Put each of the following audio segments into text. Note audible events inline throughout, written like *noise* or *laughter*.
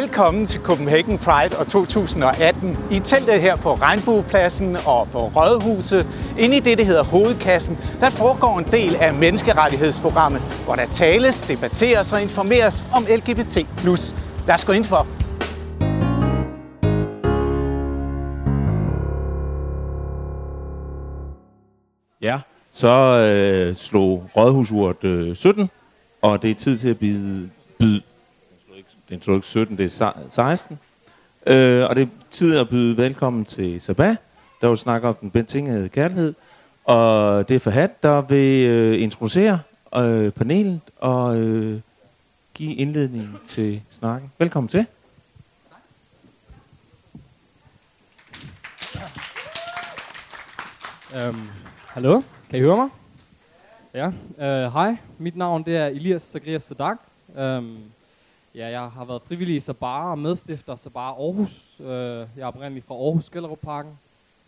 Velkommen til Copenhagen Pride og 2018. I teltet her på Regnbuepladsen og på Rådhuset, inde i det, der hedder Hovedkassen, der foregår en del af menneskerettighedsprogrammet, hvor der tales, debatteres og informeres om LGBT+. Lad os gå ind for. Ja, så øh, slog Rådhusuret øh, 17, og det er tid til at byde, byde det er ikke 17, det er 16. Øh, og det er tid at byde velkommen til Sabah, der vil snakke om den betingede kærlighed. Og det er Fahad, der vil øh, introducere øh, panelet og øh, give indledning til snakken. Velkommen til. Um, hallo, kan I høre mig? Ja, uh, hej. Mit navn det er Elias Zagrias Sadak. Um, ja, jeg har været frivillig i Sabara og medstifter Sabara Aarhus. Øh, jeg er oprindeligt fra Aarhus Skellerup Parken.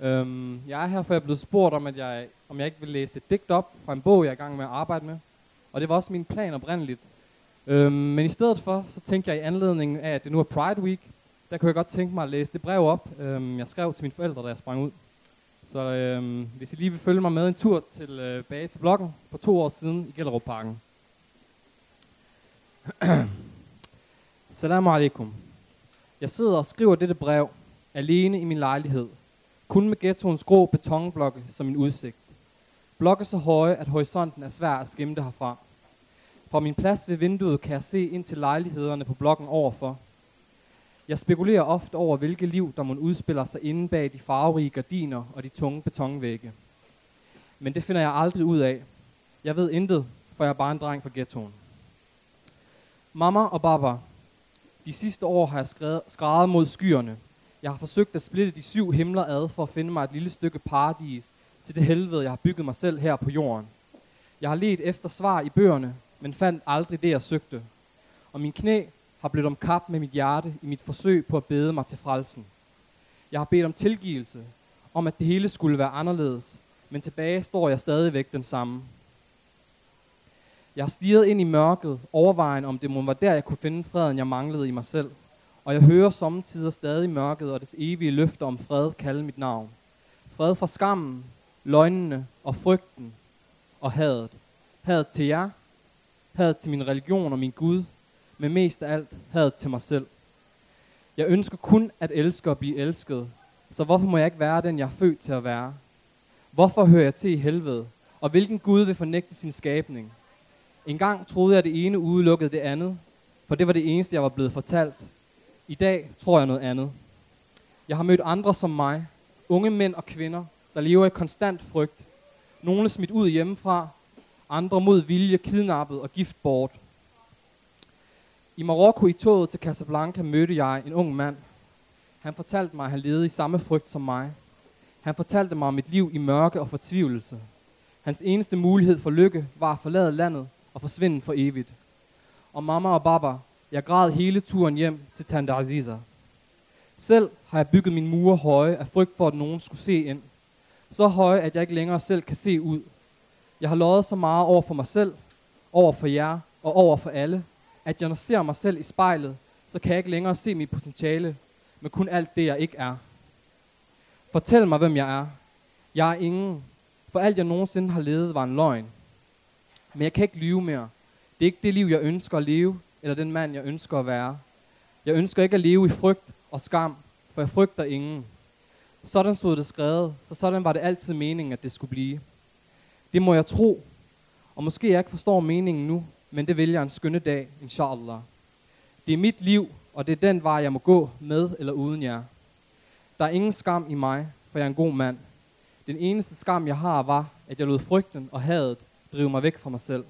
Um, jeg er her, for jeg er blevet spurgt om, at jeg, om jeg ikke vil læse et digt op fra en bog, jeg er i gang med at arbejde med. Og det var også min plan oprindeligt. Øhm, men i stedet for, så tænkte jeg i anledning af, at det nu er Pride Week, der kunne jeg godt tænke mig at læse det brev op, øhm, jeg skrev til mine forældre, da jeg sprang ud. Så øhm, hvis I lige vil følge mig med en tur øh, tilbage øh, til bloggen for to år siden i Gellerup Parken. *clears throat* Salam alaikum. Jeg sidder og skriver dette brev alene i min lejlighed. Kun med ghettoens grå betonblokke som min udsigt. Blokke så høje, at horisonten er svær at skimte herfra. Fra min plads ved vinduet kan jeg se ind til lejlighederne på blokken overfor. Jeg spekulerer ofte over, hvilke liv, der må udspiller sig inde bag de farverige gardiner og de tunge betonvægge. Men det finder jeg aldrig ud af. Jeg ved intet, for jeg er bare en dreng fra ghettoen. Mamma og baba, de sidste år har jeg skrevet, mod skyerne. Jeg har forsøgt at splitte de syv himler ad for at finde mig et lille stykke paradis til det helvede, jeg har bygget mig selv her på jorden. Jeg har let efter svar i bøgerne, men fandt aldrig det, jeg søgte. Og min knæ har blevet om kap med mit hjerte i mit forsøg på at bede mig til frelsen. Jeg har bedt om tilgivelse, om at det hele skulle være anderledes, men tilbage står jeg stadigvæk den samme. Jeg stirrede ind i mørket, overvejen om det må være der, jeg kunne finde freden, jeg manglede i mig selv. Og jeg hører sommetider stadig mørket og dets evige løfter om fred kalde mit navn. Fred fra skammen, løgnene og frygten og hadet. Hadet til jer, hadet til min religion og min Gud, men mest af alt hadet til mig selv. Jeg ønsker kun at elske og blive elsket, så hvorfor må jeg ikke være den, jeg er født til at være? Hvorfor hører jeg til i helvede? Og hvilken Gud vil fornægte sin skabning? En gang troede jeg, at det ene udelukkede det andet, for det var det eneste, jeg var blevet fortalt. I dag tror jeg noget andet. Jeg har mødt andre som mig, unge mænd og kvinder, der lever i konstant frygt. Nogle smidt ud hjemmefra, andre mod vilje kidnappet og gift bort. I Marokko i toget til Casablanca mødte jeg en ung mand. Han fortalte mig, at han levede i samme frygt som mig. Han fortalte mig om et liv i mørke og fortvivlelse. Hans eneste mulighed for lykke var at forlade landet og forsvinde for evigt. Og mamma og baba, jeg græd hele turen hjem til Tante Aziza. Selv har jeg bygget min mure høje af frygt for, at nogen skulle se ind. Så høje, at jeg ikke længere selv kan se ud. Jeg har lovet så meget over for mig selv, over for jer og over for alle, at jeg når ser mig selv i spejlet, så kan jeg ikke længere se mit potentiale, men kun alt det, jeg ikke er. Fortæl mig, hvem jeg er. Jeg er ingen, for alt jeg nogensinde har levet var en løgn. Men jeg kan ikke lyve mere. Det er ikke det liv, jeg ønsker at leve, eller den mand, jeg ønsker at være. Jeg ønsker ikke at leve i frygt og skam, for jeg frygter ingen. Sådan stod det skrevet, så sådan var det altid meningen, at det skulle blive. Det må jeg tro, og måske jeg ikke forstår meningen nu, men det vælger en skønne dag, inshallah. Det er mit liv, og det er den vej, jeg må gå med eller uden jer. Der er ingen skam i mig, for jeg er en god mand. Den eneste skam, jeg har, var, at jeg lod frygten og hadet drive mig væk fra mig selv.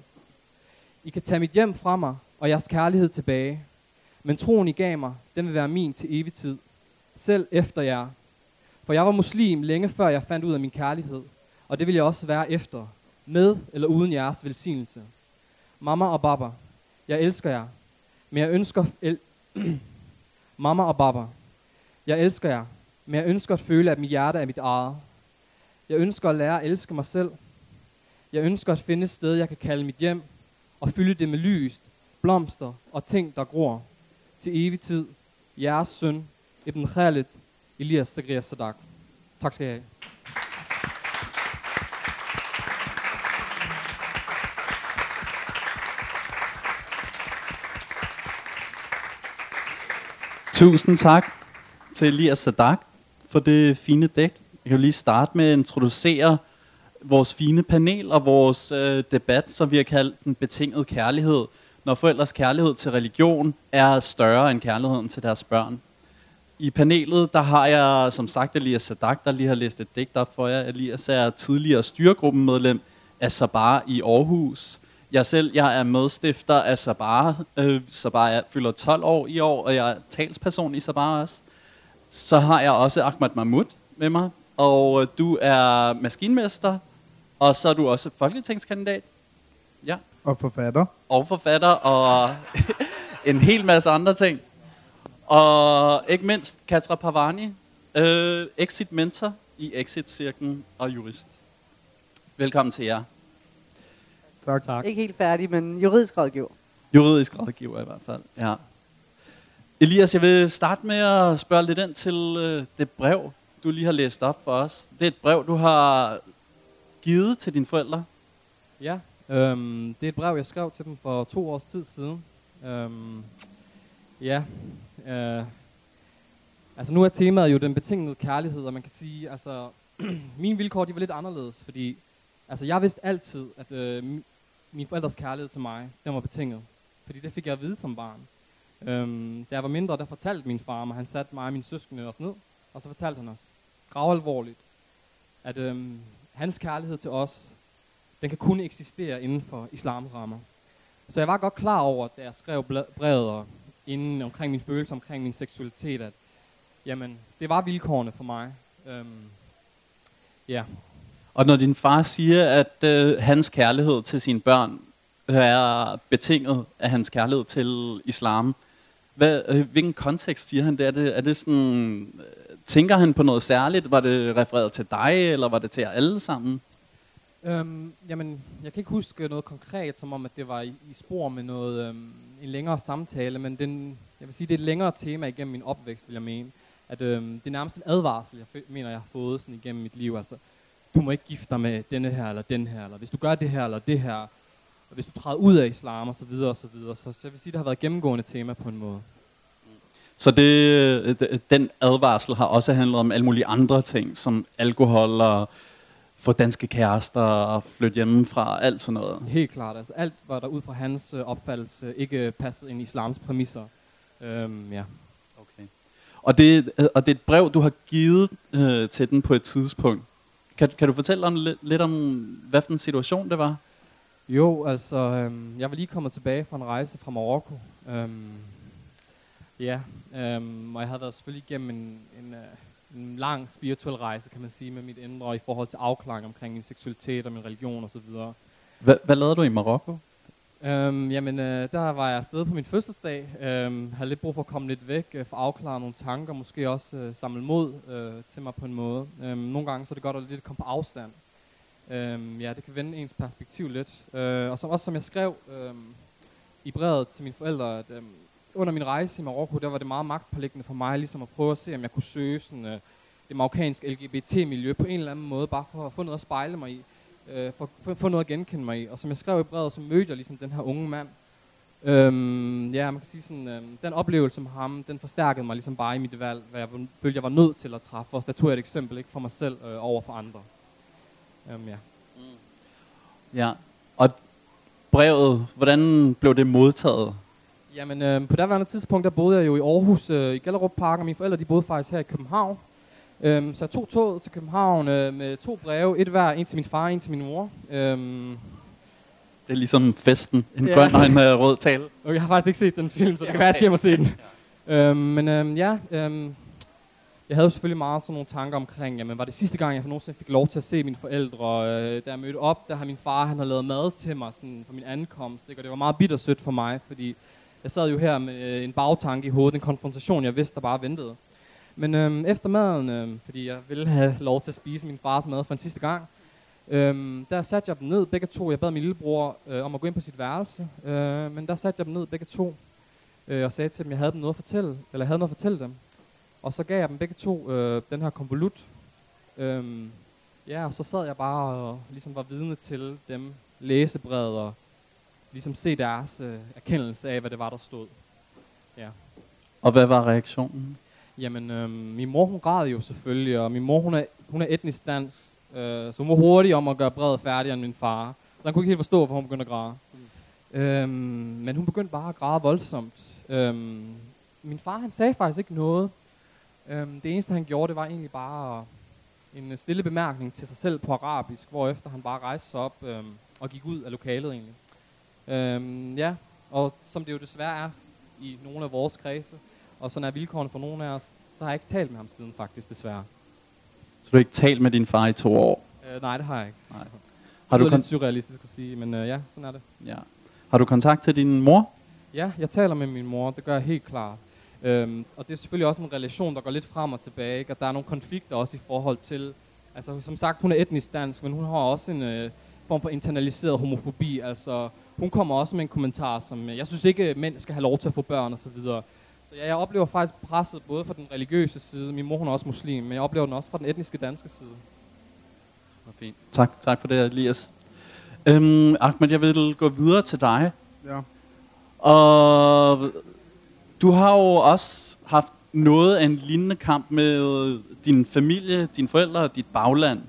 I kan tage mit hjem fra mig, og jeres kærlighed tilbage. Men troen, I gav mig, den vil være min til evig tid. Selv efter jer. For jeg var muslim længe før jeg fandt ud af min kærlighed. Og det vil jeg også være efter. Med eller uden jeres velsignelse. Mamma og baba, jeg elsker jer, men jeg ønsker... El- *clears throat* Mamma og baba, jeg elsker jer, men jeg ønsker at føle, at mit hjerte er mit eget. Jeg ønsker at lære at elske mig selv. Jeg ønsker at finde et sted, jeg kan kalde mit hjem, og fylde det med lys, blomster og ting, der gror til evig tid, jeres søn, Ibn Khalid Elias Zagria Sadak. Tak skal I have. Tusind tak til Elias Sadak for det fine dæk. Jeg kan jo lige starte med at introducere vores fine panel og vores øh, debat, som vi har kaldt den betingede kærlighed, når forældres kærlighed til religion er større end kærligheden til deres børn. I panelet, der har jeg som sagt Elias Sadak, der lige har læst et digt op for jer. Elias er tidligere styregruppemedlem af Sabar i Aarhus. Jeg selv, jeg er medstifter af Sabar. Øh, Sabar jeg fylder 12 år i år, og jeg er talsperson i Sabar også. Så har jeg også Ahmad Mahmoud med mig, og du er maskinmester, og så er du også folketingskandidat. Ja. Og forfatter. Og forfatter, og *laughs* en hel masse andre ting. Og ikke mindst Katra Pavani, øh, exit mentor i Exit-cirklen og jurist. Velkommen til jer. Tak. Tak. Ikke helt færdig, men juridisk rådgiver. Juridisk rådgiver i hvert fald, ja. Elias, jeg vil starte med at spørge lidt ind til øh, det brev, du lige har læst op for os. Det er et brev, du har givet til dine forældre. Ja, øhm, det er et brev, jeg skrev til dem for to års tid siden. Øhm, ja, øh, altså nu er temaet jo den betingede kærlighed, og man kan sige, altså *clears throat* mine vilkår, de var lidt anderledes, fordi altså jeg vidste altid, at øh, min forældres kærlighed til mig, den var betinget. Fordi det fik jeg at vide som barn. Øhm, da jeg var mindre, der fortalte min far mig, han satte mig og mine søskende os ned, og så fortalte han os, gravalvorligt, at øhm, hans kærlighed til os, den kan kun eksistere inden for islams rammer. Så jeg var godt klar over, da jeg skrev brevet og inden omkring min følelse omkring min seksualitet, at jamen, det var vilkårene for mig. Øhm, ja, Og når din far siger, at øh, hans kærlighed til sine børn er betinget af hans kærlighed til islam, hvad, øh, hvilken kontekst siger han det? Er det, er det sådan, øh, tænker han på noget særligt? Var det refereret til dig, eller var det til jer alle sammen? Øhm, jamen, jeg kan ikke huske noget konkret, som om at det var i, i spor med noget øhm, en længere samtale, men den, jeg vil sige, det er et længere tema igennem min opvækst, vil jeg mene. At øhm, det er nærmest en advarsel, jeg mener, jeg har fået sådan igennem mit liv. Altså, du må ikke gifte dig med denne her eller den her, eller hvis du gør det her eller det her, og hvis du træder ud af islam og så videre og så videre. Så, så jeg vil sige, det har været et gennemgående tema på en måde. Så det, øh, den advarsel har også handlet om alle mulige andre ting, som alkohol og få danske kærester og flytte hjemmefra, alt sådan noget. Helt klart. Altså alt, hvad der ud fra hans øh, opfattelse ikke passede ind i islams præmisser. Øhm, ja. Okay. Og det, og det er et brev, du har givet øh, til den på et tidspunkt. Kan, kan du fortælle om, lidt, lidt om, hvad for en situation det var? Jo, altså, øhm, jeg var lige kommet tilbage fra en rejse fra Marokko. Øhm, ja, øhm, og jeg havde været selvfølgelig igennem en, en, øh, en lang spirituel rejse, kan man sige, med mit indre i forhold til afklaring omkring min seksualitet og min religion osv. Hvad, hvad lavede du i Marokko? Øhm, jamen, øh, der var jeg afsted på min fødselsdag. Øhm, havde lidt brug for at komme lidt væk, øh, for at afklare nogle tanker, måske også øh, samle mod øh, til mig på en måde. Øhm, nogle gange så er det godt at lidt komme på afstand. Øhm, ja, det kan vende ens perspektiv lidt. Øh, og som, også som jeg skrev øhm, i brevet til mine forældre, at øhm, under min rejse i Marokko, der var det meget magtpålæggende for mig ligesom at prøve at se, om jeg kunne søge sådan, øh, det marokkanske LGBT-miljø på en eller anden måde, bare for at få noget at spejle mig i øh, for at få noget at genkende mig i. Og som jeg skrev i brevet, så mødte jeg ligesom den her unge mand. Øhm, ja, man kan sige sådan, øh, den oplevelse med ham, den forstærkede mig ligesom bare i mit valg, hvad jeg følte, jeg var nødt til at træffe. Og der tog jeg et eksempel, ikke for mig selv, øh, over for andre. Øhm, ja. Ja. Og brevet, hvordan blev det modtaget? Jamen, øh, på daværende tidspunkt, der boede jeg jo i Aarhus, øh, i Gellerup Park, og mine forældre, de boede faktisk her i København. Øhm, så jeg tog toget til København øh, med to breve, et hver, en til min far, en til min mor. Øhm, Det er ligesom festen. En Ja. grøn og en uh, rød tale. Og jeg har faktisk ikke set den film, så det Ja, kan være, jeg skal hjem og se okay. den. Øhm, men øhm, ja, øhm, jeg havde jo selvfølgelig meget sådan nogle tanker omkring, jamen var det sidste gang, jeg for nogensinde fik lov til at se mine forældre. Øh, da jeg mødte op, der har min far, han har lavet mad til mig sådan, på min ankomst. Ikke? Og det var meget bittersødt for mig, fordi jeg sad jo her med øh, en bagtanke i hovedet, en konfrontation, jeg vidste, der bare ventede. Men øhm, efter maden, øhm, fordi jeg ville have lov til at spise min fars mad for en sidste gang, øhm, der satte jeg dem ned, begge to. Jeg bad min lillebror øh, om at gå ind på sit værelse, øh, men der satte jeg dem ned, begge to. øh, og sagde til dem, at jeg havde dem noget at fortælle, eller jeg havde noget at fortælle dem. Og så gav jeg dem begge to øh, den her konvolut. Øh, ja, og så sad jeg bare og ligesom var vidne til dem læse brevet og ligesom se deres øh, erkendelse af, hvad det var, der stod. Ja. Og hvad var reaktionen? Jamen, øhm, min mor hun græd jo selvfølgelig, og min mor hun er, hun er etnisk dansk, øh, så hun var hurtig om at gøre brevet færdigere end min far. Så han kunne ikke helt forstå, hvorfor hun begyndte at græde. Mm. Øhm, men hun begyndte bare at græde voldsomt. Øhm, min far han sagde faktisk ikke noget. Øhm, det eneste han gjorde, det var egentlig bare en stille bemærkning til sig selv på arabisk, hvorefter han bare rejste sig op øhm, og gik ud af lokalet egentlig. Øhm, ja, og som det jo desværre er i nogle af vores kredse, og sådan er vilkårene for nogle af os, så har jeg ikke talt med ham siden faktisk, desværre. Så du har ikke talt med din far i to år? Øh, nej, det har jeg ikke. Nej. Har Har det du, er lidt surrealistisk at sige, men øh, ja, sådan er det. ja. har du kontakt til din mor? Ja, jeg taler med min mor, det gør jeg helt klart. Øhm, og det er selvfølgelig også en relation, der går lidt frem og tilbage, ikke? og der er nogle konflikter også i forhold til, altså som sagt, hun er etnisk dansk, men hun har også en øh, form for internaliseret homofobi, altså hun kommer også med en kommentar, som, øh, jeg synes ikke, at mænd skal have lov til at få børn og så videre. Så ja, jeg oplever faktisk presset både fra den religiøse side, min mor hun er også muslim, men jeg oplever den også fra den etniske danske side. Super fint. Tak, tak for det, Elias. Øhm, Ahmed, jeg vil gå videre til dig. Ja. Og du har jo også haft noget af en lignende kamp med din familie, dine forældre og dit bagland.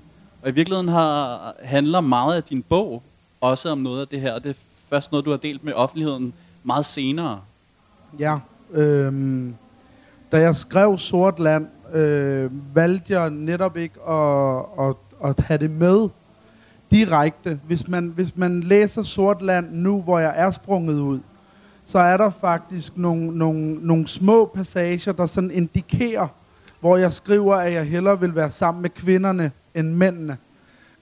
Og i virkeligheden har, handler meget af din bog også om noget af det her. Og det først noget, du har delt med offentligheden meget senere. Ja. øh, da jeg skrev Sort Land, øh, valgte jeg netop ikke at, at, at have det med direkte. Hvis man, hvis man læser Sort Land nu, hvor jeg er sprunget ud, så er der faktisk nogle, nogle, nogle små passager, der sådan indikerer, hvor jeg skriver, at jeg hellere vil være sammen med kvinderne end mændene.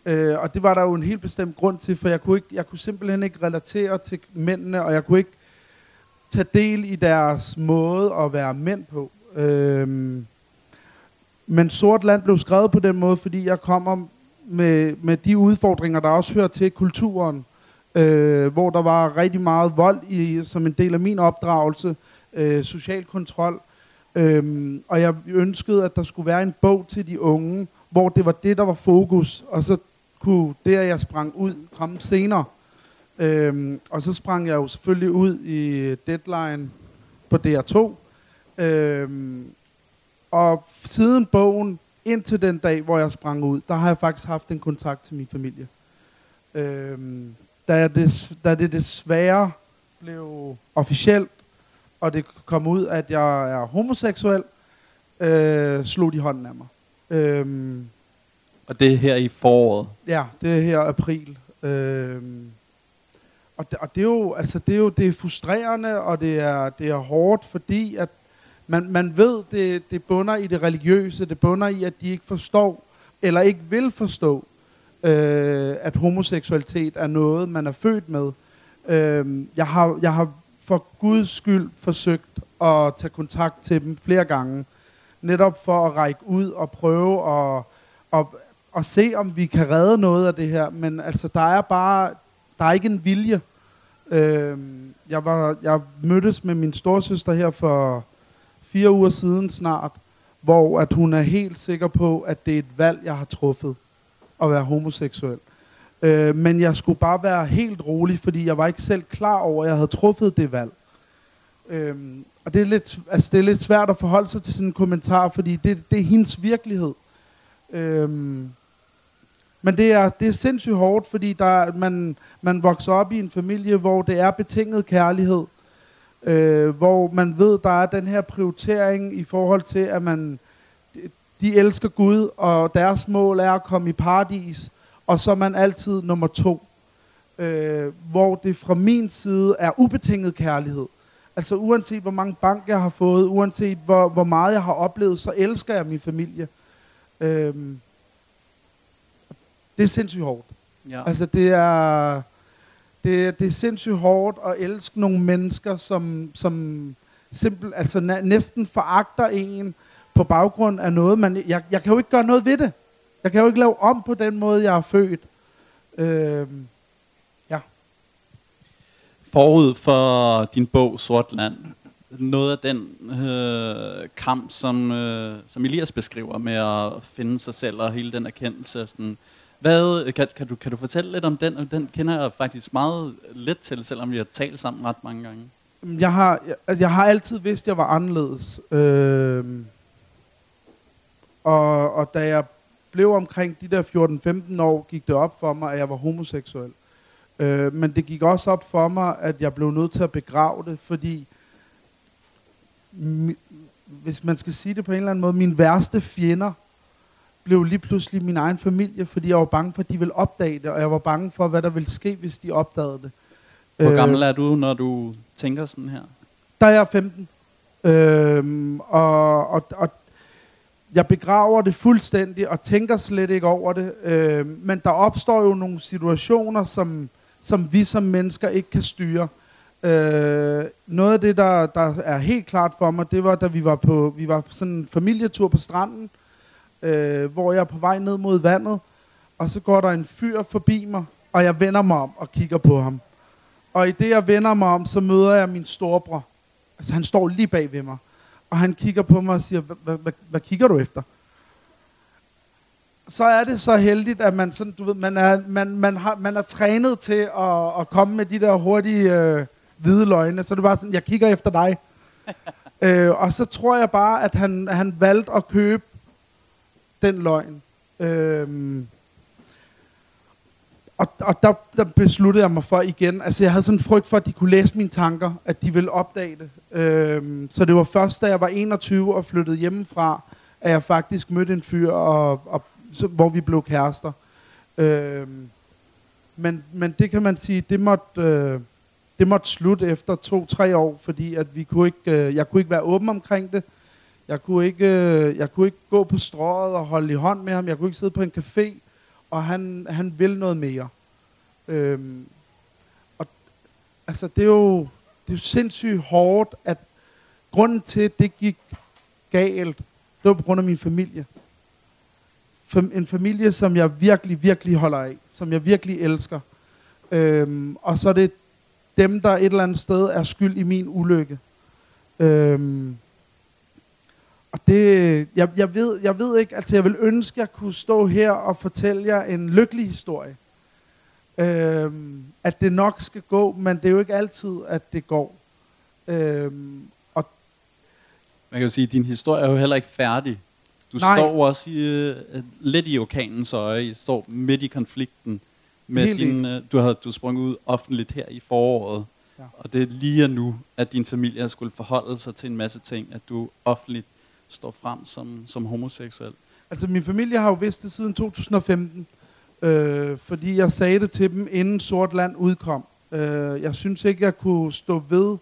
Øh, og det var der jo en helt bestemt grund til, for jeg kunne, ikke, jeg kunne simpelthen ikke relatere til mændene, og jeg kunne ikke tage del i deres måde at være mænd på. Øh, men Sort Land blev skrevet på den måde, fordi jeg kommer med, med de udfordringer, der også hører til kulturen, øh, hvor der var rigtig meget vold i, som en del af min opdragelse, øh, social kontrol, øhm, og jeg ønskede, at der skulle være en bog til de unge, hvor det var det, der var fokus, og så kunne det, at jeg sprang ud, komme senere. Øhm, og så sprang jeg jo selvfølgelig ud i Deadline på DR2. Øhm, og siden bogen, indtil den dag, hvor jeg sprang ud, der har jeg faktisk haft en kontakt til min familie. Øhm, da, jeg des, da det desværre blev officielt, og det kom ud, at jeg er homoseksuel, øh, slog de hånden af mig. Øhm, og det er her i foråret. Ja, det er her april. Øhm, og, det, og det er jo, altså det er jo det er frustrerende, og det er, det er hårdt, fordi at man, man ved, det, det bunder i det religiøse, det bunder i, at de ikke forstår, eller ikke vil forstå, øh, at homoseksualitet er noget, man er født med. Øh, jeg, har, jeg har for Guds skyld forsøgt at tage kontakt til dem flere gange, netop for at række ud og prøve at, at og se, om vi kan redde noget af det her. Men altså, der er bare, der er ikke en vilje. Øh, jeg, var, jeg mødtes med min storsøster her for fire uger siden snart, hvor at hun er helt sikker på, at det er et valg, jeg har truffet, at være homoseksuel. Øh, men jeg skulle bare være helt rolig, fordi jeg var ikke selv klar over, at jeg havde truffet det valg. Øhm, og det er, lidt, altså det er lidt svært at forholde sig til sådan en kommentar, fordi det, det er hendes virkelighed. Øhm, men det er, det er sindssygt hårdt, fordi der, man, man vokser op i en familie, hvor det er betinget kærlighed. Øh, hvor man ved, der er den her prioritering i forhold til, at man de elsker Gud, og deres mål er at komme i paradis, og så er man altid nummer to. Øh, hvor det fra min side er ubetinget kærlighed. Altså uanset hvor mange bank jeg har fået, uanset hvor, hvor meget jeg har oplevet, så elsker jeg min familie. Øhm, det er sindssygt hårdt. Ja. Altså det er, det, er- det er sindssygt hårdt at elske nogle mennesker, som, som simpel, altså næ- næsten foragter en på baggrund af noget, man, jeg, jeg kan jo ikke gøre noget ved det. Jeg kan jo ikke lave om på den måde, jeg er født. Øhm, Forud for din bog Sort Land, noget af den øh, kamp, som, øh, som Elias beskriver med at finde sig selv og hele den erkendelse. Sådan, hvad, kan, kan, du, kan du fortælle lidt om den? Den kender jeg faktisk meget lidt til, selvom vi har talt sammen ret mange gange. Jeg har, jeg, altså, jeg har altid vidst, at jeg var anderledes. Øh, og, og da jeg blev omkring de der 14-15 år, gik det op for mig, at jeg var homoseksuel. Øh, men det gik også op for mig, at jeg blev nødt til at begrave det, fordi mi, hvis man skal sige det på en eller anden måde, mine værste fjender blev lige pludselig min egen familie, fordi jeg var bange for, at de ville opdage det, og jeg var bange for, hvad der ville ske, hvis de opdagede det. Hvor Øh, gammel er du, når du tænker sådan her? Der er jeg 15. Øhm, og, og, og jeg begraver det fuldstændig og tænker slet ikke over det. Øhm, men der opstår jo nogle situationer, som, som vi som mennesker ikke kan styre. Øh, noget af det, der, der er helt klart for mig, det var, da vi var på, vi var på sådan en familietur på stranden, øh, hvor jeg er på vej ned mod vandet, og så går der en fyr forbi mig, og jeg vender mig om og kigger på ham. Og i det, jeg vender mig om, så møder jeg min storebror. Altså, han står lige bag ved mig. Og han kigger på mig og siger, hvad kigger du efter? Så er det så heldigt, at man, sådan, du ved, man, er, man, man, har, man er trænet til at, at komme med de der hurtige øh, hvide løgne. Så det bare sådan, jeg kigger efter dig. *laughs* øh, og så tror jeg bare, at han, han valgte at købe den løgn. Øh, og, og der, der besluttede jeg mig for igen, altså jeg havde sådan en frygt for, at de kunne læse mine tanker, at de ville opdage det. Øhm, så det var først, da jeg var 21 og flyttede hjemmefra, at jeg faktisk mødte en fyr, og, og, så, hvor vi blev kærester. Øhm, men, men det kan man sige, det måtte, øh, det måtte slutte efter to-tre år, fordi at vi kunne ikke, øh, jeg kunne ikke være åben omkring det. Jeg kunne, ikke, øh, jeg kunne ikke gå på strået og holde i hånd med ham. Jeg kunne ikke sidde på en café og han, han vil noget mere. Øhm, og altså, det er jo, det er jo sindssygt hårdt, at grunden til, at det gik galt, det var på grund af min familie. En familie, som jeg virkelig, virkelig holder af. Som jeg virkelig elsker. Øhm, og så er det dem, der et eller andet sted er skyld i min ulykke. Øhm, og det, jeg, jeg, ved, jeg ved ikke, altså jeg vil ønske, at jeg kunne stå her og fortælle jer en lykkelig historie. Øhm, at det nok skal gå, men det er jo ikke altid, at det går. Øhm, og Man kan jo sige, at din historie er jo heller ikke færdig. Du Nej. står også i, øh, lidt i orkanens øje. I står midt i konflikten. Med Helt din, øh, du har du sprunget ud offentligt her i foråret. Ja. Og det er lige nu, at din familie har skulle forholde sig til en masse ting. At du offentligt står frem som, som homoseksuel. altså min familie har jo vidst det siden 2015. Øh, fordi jeg sagde det til dem, inden Sort Land udkom. Øh, jeg synes ikke, jeg kunne stå ved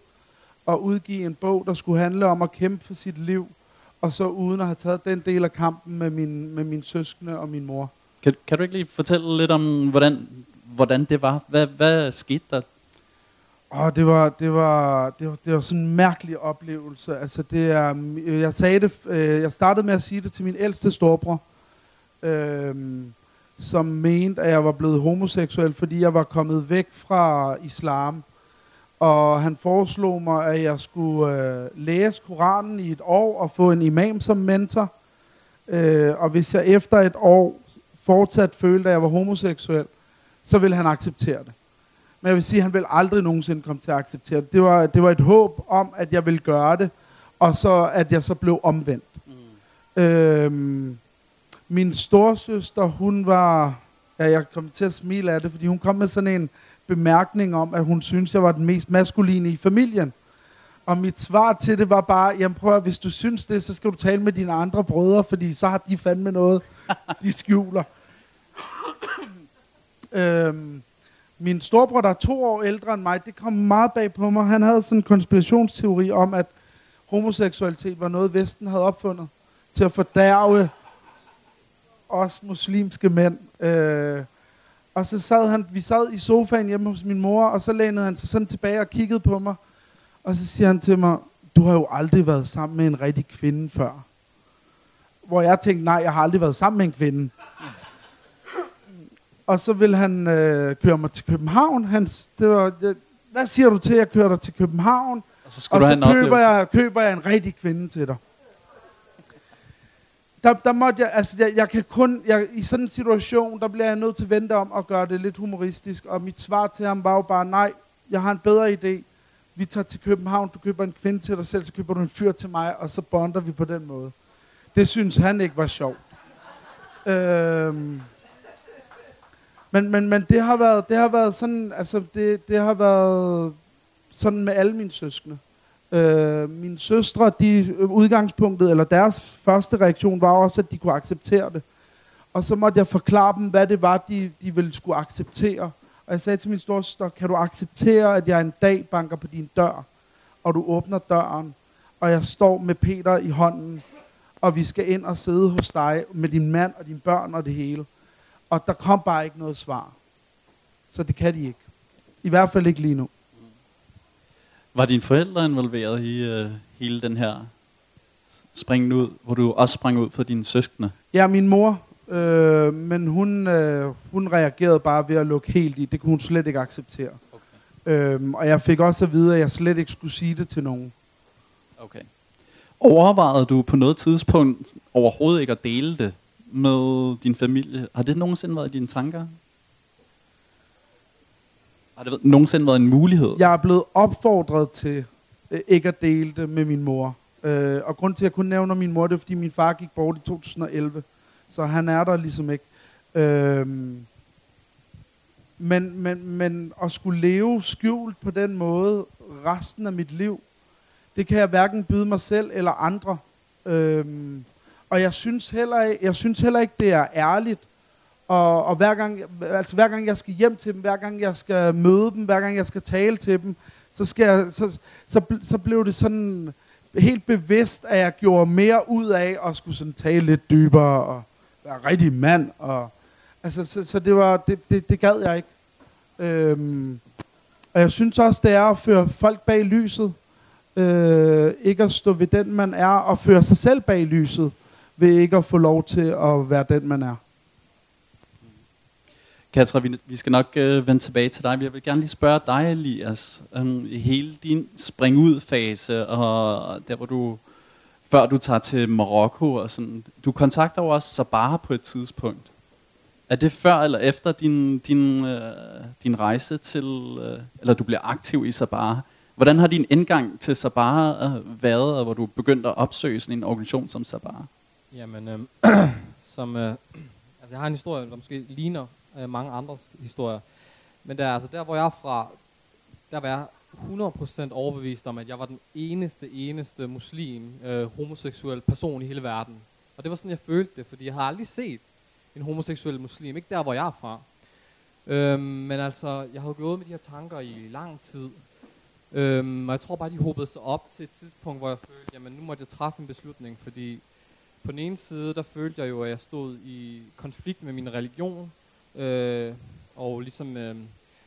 og udgive en bog, der skulle handle om at kæmpe for sit liv, og så uden at have taget den del af kampen med min, med min søskende og min mor. Kan, kan du ikke lige fortælle lidt om, hvordan, hvordan det var? Hvad, hvad skete der? Og det var, det var, det var, det var sådan en mærkelig oplevelse. Altså det er, øh, jeg sagde det, øh, jeg startede med at sige det til min ældste storebror, øh, som mente, at jeg var blevet homoseksuel, fordi jeg var kommet væk fra islam. Og han foreslog mig, at jeg skulle øh, læse Koranen i et år og få en imam som mentor. Øh, og hvis jeg efter et år fortsat følte, at jeg var homoseksuel, så ville han acceptere det. Men jeg vil sige, at han vil aldrig nogensinde komme til at acceptere det. Det var, det var et håb om, at jeg ville gøre det, og så at jeg så blev omvendt. Mm. Øhm, min storsøster, hun var... Ja, jeg kom til at smile af det, fordi hun kom med sådan en bemærkning om, at hun synes jeg var den mest maskuline i familien. Og mit svar til det var bare, jamen prøv at, hvis du synes det, så skal du tale med dine andre brødre, fordi så har de fandme noget, de skjuler øhm, min storebror, der er to år ældre end mig, det kom meget bag på mig. Han havde sådan en konspirationsteori om, at homoseksualitet var noget, Vesten havde opfundet til at fordærve os muslimske mænd. Øh, og så sad han, vi sad i sofaen hjemme hos min mor, og så lænede han sig sådan tilbage og kiggede på mig. Og så siger han til mig, du har jo aldrig været sammen med en rigtig kvinde før. Hvor jeg tænkte, nej, jeg har aldrig været sammen med en kvinde. Og så vil han øh, køre mig til København. Han, det var, det, hvad siger du til, at jeg kører dig til København? Og så og så køber oplevelse. jeg, køber jeg en rigtig kvinde til dig. Der, der måtte jeg, altså jeg, jeg kan kun, jeg, i sådan en situation, der bliver jeg nødt til at vente om og gøre det lidt humoristisk. Og mit svar til ham var jo bare, nej, jeg har en bedre idé. Vi tager til København, du køber en kvinde til dig selv, så køber du en fyr til mig, og så bonder vi på den måde. Det synes han ikke var sjovt. Øhm, men, men, men det har været, det har været sådan, altså det, det har været sådan med alle mine søskende. Øh, mine søstre, de udgangspunktet, eller deres første reaktion var også, at de kunne acceptere det. Og så måtte jeg forklare dem, hvad det var, de, de ville skulle acceptere. Og jeg sagde til min storsøster, kan du acceptere, at jeg en dag banker på din dør, og du åbner døren, og jeg står med Peter i hånden, og vi skal ind og sidde hos dig med din mand og dine børn og det hele. Og der kom bare ikke noget svar. Så det kan de ikke. I hvert fald ikke lige nu. Var dine forældre involveret i øh, hele den her springen ud, hvor du også sprang ud for dine søskende? Ja, min mor, øh, men hun, øh, hun reagerede bare ved at lukke helt i. Det kunne hun slet ikke acceptere. Okay. Øhm, og jeg fik også at vide, at jeg slet ikke skulle sige det til nogen. okay. Overvejede du på noget tidspunkt overhovedet ikke at dele det med din familie? Har det nogensinde været i dine tanker? Har det været- nogensinde været en mulighed? Jeg er blevet opfordret til øh, ikke at dele det med min mor. Øh, og grund til, at jeg kun nævner min mor, det er, fordi min far gik bort i 2011. Så han er der ligesom ikke. Øh, men, men, men at skulle leve skjult på den måde resten af mit liv, det kan jeg hverken byde mig selv eller andre. Øh, og jeg synes, heller, ikke- jeg synes heller ikke, det er ærligt. Og, og hver, gang, altså hver gang jeg skal hjem til dem, hver gang jeg skal møde dem, hver gang jeg skal tale til dem, så, skal jeg, så, så, så blev det sådan helt bevidst, at jeg gjorde mere ud af at skulle sådan tale lidt dybere og være rigtig mand. Og, altså, så, så det, var, det, det, det gad jeg ikke. Øhm, og jeg synes også, det er at føre folk bag lyset. Øh, ikke at stå ved den, man er, og føre sig selv bag lyset, ved ikke at få lov til at være den, man er. Katra, vi, vi skal nok øh, vende tilbage til dig. Jeg vil gerne lige spørge dig, Elias, um, hele din spring ud fase og der hvor du før du tager til Marokko og sådan. Du kontakter jo også bare på et tidspunkt. Er det før eller efter din din øh, din rejse til øh, eller du bliver aktiv i Sabah? Hvordan har din indgang til Sabah øh, været, og hvor du begyndte at opsøge sådan en organisation som Sabah? Jamen, øh, *clears throat* som, øh, altså jeg har en historie, der måske ligner øh, mange andres historier. Men der, altså der, hvor jeg er fra, der var jeg 100% overbevist om, at jeg var den eneste, eneste muslim, øh, homoseksuel person i hele verden. Og det var sådan, jeg følte det, fordi jeg har aldrig set en homoseksuel muslim. Ikke der, hvor jeg er fra. Øhm, men altså, jeg havde gået med de her tanker i lang tid. Øhm, og jeg tror bare, de håbede sig op til et tidspunkt, hvor jeg følte, jamen nu måtte jeg træffe en beslutning, fordi på den ene side, der følte jeg jo, at jeg stod i konflikt med min religion, øh, og ligesom øh,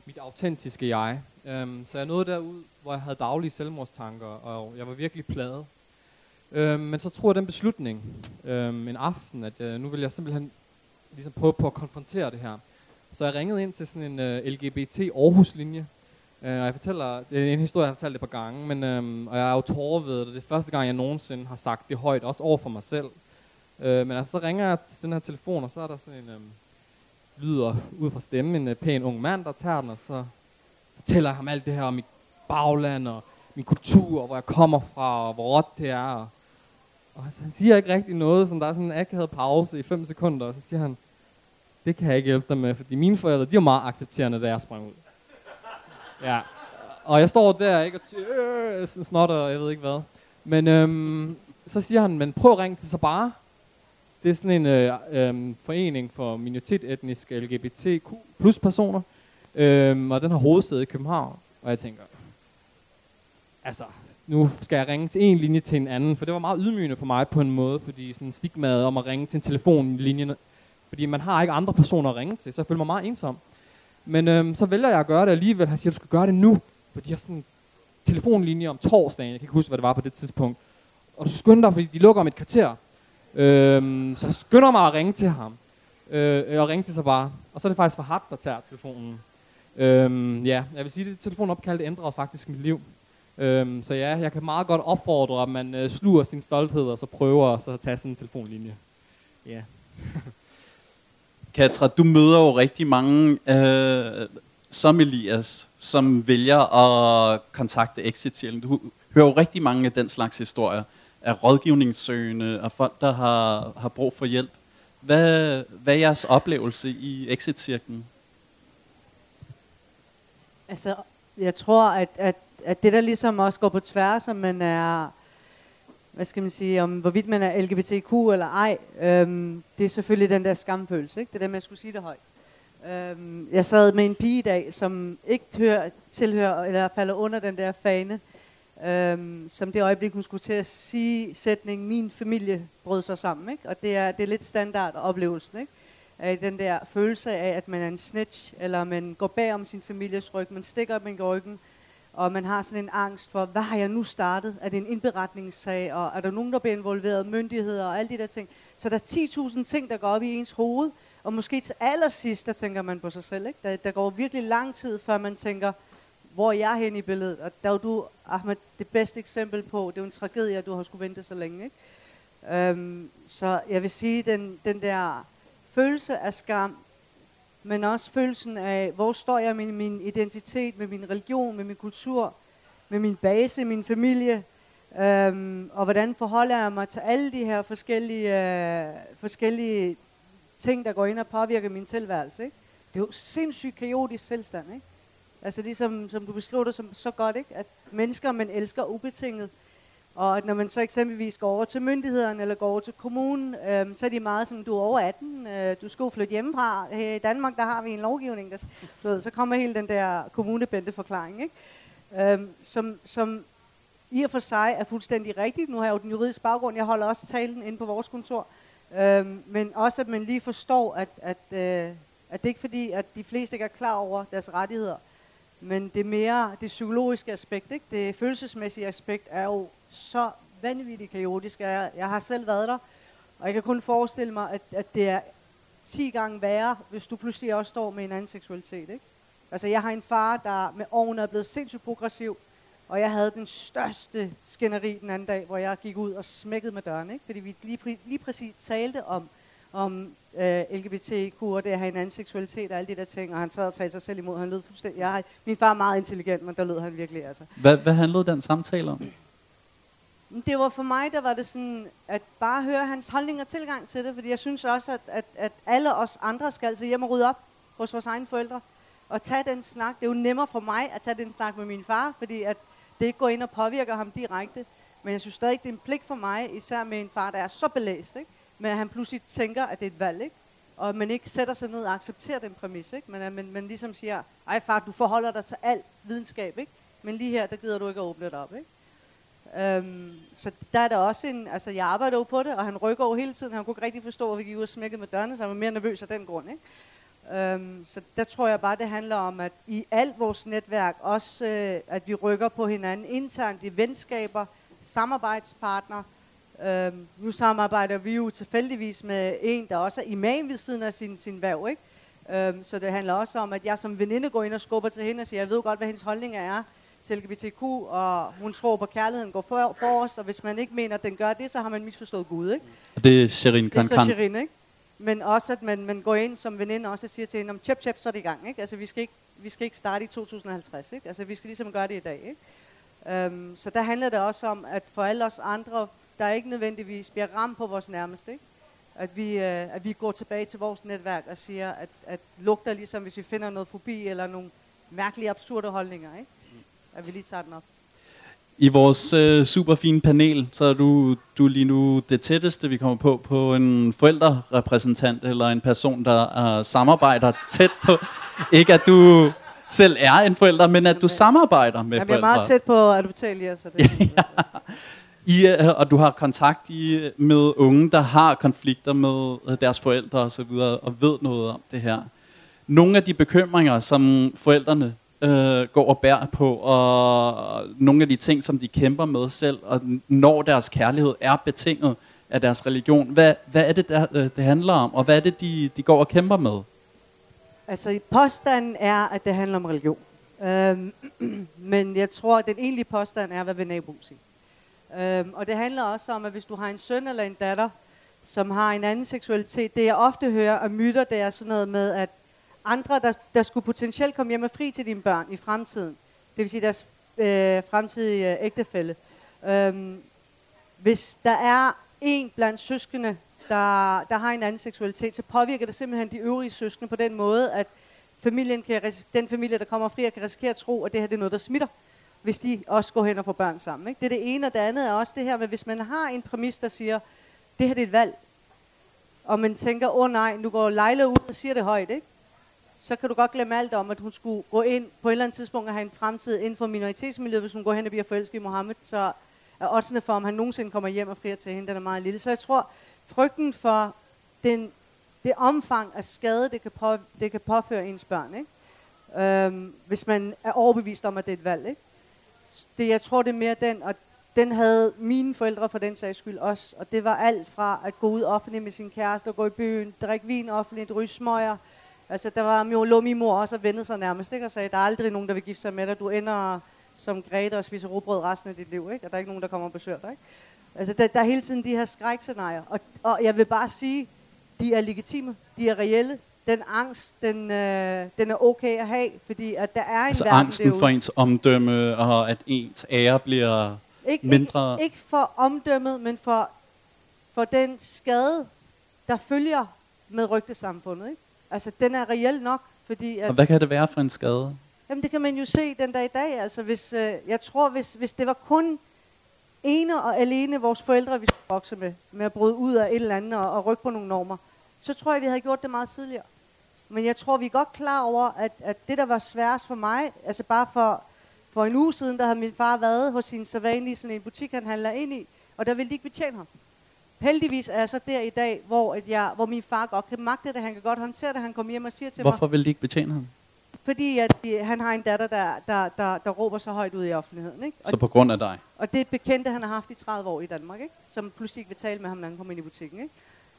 mit autentiske jeg. Um, så jeg nåede derud, hvor jeg havde daglige selvmordstanker, og jeg var virkelig pladet. Um, øhm, men så tror jeg den beslutning um, en aften, at uh, nu vil jeg simpelthen ligesom prøve på at konfrontere det her. Så jeg ringede ind til sådan en øh, uh, LGBT Aarhus-linje, Uh, og jeg fortæller, det er en historie, jeg har fortalt et par gange, men, um, og jeg er jo tårer ved det. Det er første gang, jeg nogensinde har sagt det højt, også over for mig selv. Øh, men altså, så ringer jeg til den her telefon, og så er der sådan en, Øh, lyder ud fra stemmen, en øh, pæn ung mand, der tager den, og så fortæller jeg ham alt det her om mit bagland, og min kultur, og hvor jeg kommer fra, og hvor råt det er. Og, og altså, han siger ikke rigtig noget, så der er sådan en akavet pause i 5 sekunder, og så siger han, det kan jeg ikke hjælpe dig med, fordi mine forældre, de var meget accepterende, da jeg sprang ud. Ja. Og jeg står der, ikke, og siger, øh, snotter, og jeg ved ikke hvad. Men øhm, så siger han, men prøv at ringe til Sabara. Det er sådan en øh, øh, forening for minoritetetniske LGBTQ plus personer. øh, og den har hovedsæde i København. Og jeg tænker, altså, nu skal jeg ringe til en linje til en anden, for det var meget ydmygende for mig på en måde, fordi sådan stigmaet om at ringe til en telefonlinje, fordi man har ikke andre personer at ringe til, så jeg føler mig meget ensom. Men øhm, så vælger jeg at gøre det alligevel. Han siger, du skal gøre det nu, for de har sådan en telefonlinje om torsdagen, jeg kan ikke huske, hvad det var på det tidspunkt. Og du skynder dig, fordi de lukker om et kvarter. Øhm, så jeg skynder mig at ringe til ham. Øh, og ringe til sig bare. Og så er det faktisk Fahad, der tager telefonen. Øhm, ja, jeg vil sige, at det telefonopkald det ændrede faktisk mit liv. Øhm, så ja, jeg kan meget godt opfordre, at man øh, sluger sin stolthed, og så prøver at så tage sådan en telefonlinje. Ja. *laughs* Katra, du møder jo rigtig mange øh, som Elias, som vælger at kontakte Exit Du hører jo rigtig mange af den slags historier er rådgivningssøgende, af folk, der har, har brug for hjælp. Hvad, hvad er jeres oplevelse i Exit-cirklen? Altså, jeg tror, at, at, at det der ligesom også går på tværs, om man er, hvad skal man sige, om hvorvidt man er LGBTQ eller ej, øhm, det er selvfølgelig den der skamfølelse, ikke? Det er det, man skulle sige det højt. Øhm, jeg sad med en pige i dag, som ikke hører, tilhører eller falder under den der fane, øhm, som det øjeblik, hun skulle til at sige sætningen, min familie brød sig sammen. Ikke? Og det er, det er lidt standard oplevelsen. Ikke? Øh, den der følelse af, at man er en snitch, eller man går bag om sin families ryg, man stikker op i ryggen, og man har sådan en angst for, hvad har jeg nu startet? Er det en indberetningssag, og er der nogen, der bliver involveret, myndigheder og alle de der ting. Så der er 10.000 ting, der går op i ens hoved, og måske til allersidst, der tænker man på sig selv. Ikke? Der, der går virkelig lang tid, før man tænker, hvor er hen i billedet? Og der er du, Ahmed, det bedste eksempel på, det er jo en tragedie, at du har skulle vente så længe. Ikke? Øhm, så jeg vil sige, den, den der følelse af skam, men også følelsen af, hvor står jeg med min identitet, med min religion, med min kultur, med min base, min familie, øhm, og hvordan forholder jeg mig til alle de her forskellige, øh, forskellige ting, der går ind og påvirker min tilværelse. Ikke? Det er jo sindssygt kaotisk selvstand, Ikke? Altså ligesom som du beskriver det som, så godt, ikke? at mennesker man elsker ubetinget. Og at når man så eksempelvis går over til myndighederne eller går over til kommunen, øhm, så er de meget som, du er over 18, øh, du skal flytte hjemmefra. Her i Danmark, der har vi en lovgivning, der, du ved, så kommer hele den der kommunebente forklaring, ikke? Øhm, som, som i og for sig er fuldstændig rigtigt. Nu har jeg jo den juridiske baggrund, jeg holder også talen inde på vores kontor. Øhm, men også at man lige forstår, at, at, øh, at det ikke fordi, at de fleste ikke er klar over deres rettigheder. Men det mere det psykologiske aspekt, ikke? det følelsesmæssige aspekt, er jo så vanvittigt kaotisk. Jeg, jeg har selv været der, og jeg kan kun forestille mig, at, at det er 10 gange værre, hvis du pludselig også står med en anden seksualitet. Ikke? Altså, jeg har en far, der med årene er blevet sindssygt progressiv, og jeg havde den største skænderi den anden dag, hvor jeg gik ud og smækkede med døren, ikke? fordi vi lige, lige præcis talte om, om øh, LGBTQ og det at have en anden seksualitet og alle de der ting, og han sad og talte sig selv imod. Han lød fuldstændig... Jeg min far er meget intelligent, men der lød han virkelig altså. Hvad, hvad handlede den samtale om? Det var for mig, der var det sådan, at bare høre hans holdning og tilgang til det, fordi jeg synes også, at, at, at alle os andre skal altså hjem og rydde op hos vores egne forældre, og tage den snak. Det er jo nemmere for mig at tage den snak med min far, fordi at det ikke går ind og påvirker ham direkte. Men jeg synes stadig, det er en pligt for mig, især med en far, der er så belæst, ikke? Men at han pludselig tænker, at det er et valg, ikke? og man ikke sætter sig ned og accepterer den præmis, ikke? Men, at man, man ligesom siger, ej far, du forholder dig til al videnskab, ikke? men lige her, der gider du ikke at åbne det op. Ikke? Øhm, så der er der også en, altså jeg arbejder jo på det, og han rykker over hele tiden, han kunne ikke rigtig forstå, at vi gik ud og smækkede med dørene, så han var mere nervøs af den grund. Ikke? Øhm, så der tror jeg bare, det handler om, at i alt vores netværk, også øh, at vi rykker på hinanden internt i venskaber, samarbejdspartnere, Øhm, nu samarbejder vi jo tilfældigvis med en, der også er imam ved siden af sin, sin værv, ikke? Øhm, så det handler også om, at jeg som veninde går ind og skubber til hende og siger, jeg ved godt, hvad hendes holdninger er til LGBTQ, og hun tror på, at kærligheden går for, for os, og hvis man ikke mener, at den gør det, så har man misforstået Gud, ikke? Det er Sherin Khan Det er så Sherin, ikke? Men også, at man, man går ind som veninde også og siger til hende, om tjep, tjep, så er det i gang, ikke? Altså, vi skal ikke, vi skal ikke starte i 2050, ikke? Altså, vi skal ligesom gøre det i dag, ikke? Um, så der handler det også om, at for alle os andre der ikke nødvendigvis bliver ramt på vores nærmeste. Ikke? At, vi, øh, at vi går tilbage til vores netværk og siger, at, at lugter ligesom, hvis vi finder noget fobi eller nogle mærkelige, absurde holdninger. Ikke? At vi lige tager den op. I vores øh, super fine panel, så er du, du lige nu det tætteste, vi kommer på, på en forældrerepræsentant eller en person, der uh, samarbejder tæt på. Ikke at du selv er en forælder, men at du samarbejder med Jamen, forældre. Jeg er meget tæt på at adoptere så det *laughs* ja. I, øh, og du har kontakt i, øh, med unge, der har konflikter med øh, deres forældre og så videre, og ved noget om det her. Nogle af de bekymringer, som forældrene øh, går og bærer på, og nogle af de ting, som de kæmper med selv, og når deres kærlighed er betinget af deres religion, hvad, hvad er det, der, det handler om, og hvad er det, de, de går og kæmper med? Altså, påstanden er, at det handler om religion. Øhm, *clears throat* men jeg tror, at den egentlige påstand er, hvad vil naboen sige? Øhm, og det handler også om, at hvis du har en søn eller en datter, som har en anden seksualitet, det jeg ofte hører af myter, det er sådan noget med, at andre, der, der skulle potentielt komme hjem og fri til dine børn i fremtiden, det vil sige deres øh, fremtidige øh, ægtefælle, øhm, hvis der er en blandt søskende, der, der har en anden seksualitet, så påvirker det simpelthen de øvrige søskende på den måde, at familien kan, den familie, der kommer fri, kan risikere at tro, at det her det er noget, der smitter, hvis de også går hen og får børn sammen. Ikke? Det er det ene, og det andet er også det her med, hvis man har en præmis, der siger, det her det er et valg, og man tænker, åh oh, nej, nu går Leila ud og siger det højt, ikke? så kan du godt glemme alt om, at hun skulle gå ind på et eller andet tidspunkt og have en fremtid inden for minoritetsmiljøet, hvis hun går hen og bliver forelsket i Mohammed, så er oddsene for, om han nogensinde kommer hjem og frier til hende, den er meget lille. Så jeg tror, frygten for den, det omfang af skade, det kan, på, det kan påføre ens børn, ikke? Øhm, hvis man er overbevist om, at det er et valg. Ikke? Det, jeg tror, det er mere den, og den havde mine forældre for den sags skyld også. Og det var alt fra at gå ud offentligt med sin kæreste og gå i byen, drikke vin offentligt, ryge smøger. Altså, der var lå min mor også og vendte sig nærmest, ikke? Og sagde, der er aldrig nogen, der vil gifte sig med dig. Du ender som Grete og spiser råbrød resten af dit liv, ikke? Og der er ikke nogen, der kommer og besøger dig, ikke? Altså, der, der er hele tiden de her skrækscenarier. Og, og jeg vil bare sige, de er legitime, de er reelle. Den angst, den, øh, den er okay at have, fordi at der er en altså verden angsten derude. for ens omdømme, og at ens ære bliver ikke, mindre... Ikke, ikke for omdømmet, men for, for den skade, der følger med rygtesamfundet. Ikke? Altså, den er reel nok, fordi... At, Og hvad kan det være for en skade? Jamen, det kan man jo se den dag i dag. Altså, hvis, øh, jeg tror, hvis, hvis det var kun ene og alene vores forældre, vi skulle vokse med, med at bryde ud af et eller andet og, og rykke på nogle normer, så tror jeg, vi havde gjort det meget tidligere. Men jeg tror, vi er godt klar over, at, at det, der var sværest for mig, altså bare for, for en uge siden, der havde min far været hos sin sædvanlige sådan en butik, han handler ind i, og der ville de ikke betjene ham. Heldigvis er jeg så der i dag, hvor, at jeg, hvor min far godt kan magte det, han kan godt håndtere det, han kommer hjem og siger til Hvorfor mig, vil de ikke betjene ham? fordi at de, han har en datter, der, der, der, der råber så højt ud i offentligheden. Ikke? Og Så på grund af dig? og det er bekendte, han har haft i 30 år i Danmark, ikke? som pludselig ikke vil tale med ham, når han kommer ind i butikken. Ikke?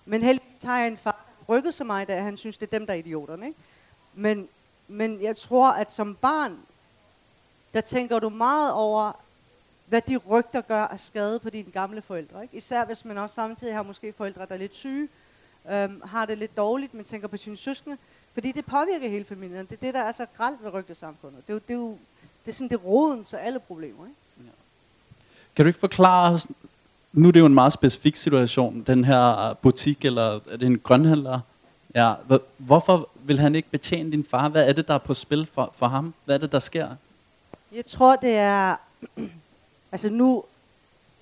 Men heldigvis har jeg en far, rykket så meget, at han synes, det er dem, der er idioterne. Ikke? Men, men jeg tror, at som barn, der tænker du meget over, hvad de rygter gør af skade på dine gamle forældre. Ikke? Især hvis man også samtidig har måske forældre, der er lidt syge, øhm, har det lidt dårligt, men tænker på sine søskende. Fordi det påvirker hele familien. Det er det, der er så gralt ved rygtesamfundet. Det er jo, det er jo det er sådan, det roden til alle problemer. Ikke? Kan du ikke forklare nu er det jo en meget specifik situation, den her butik, eller er det en grønhandler? Ja, hvorfor vil han ikke betjene din far? Hvad er det, der er på spil for, for ham? Hvad er det, der sker? Jeg tror, det er... *clears throat* altså nu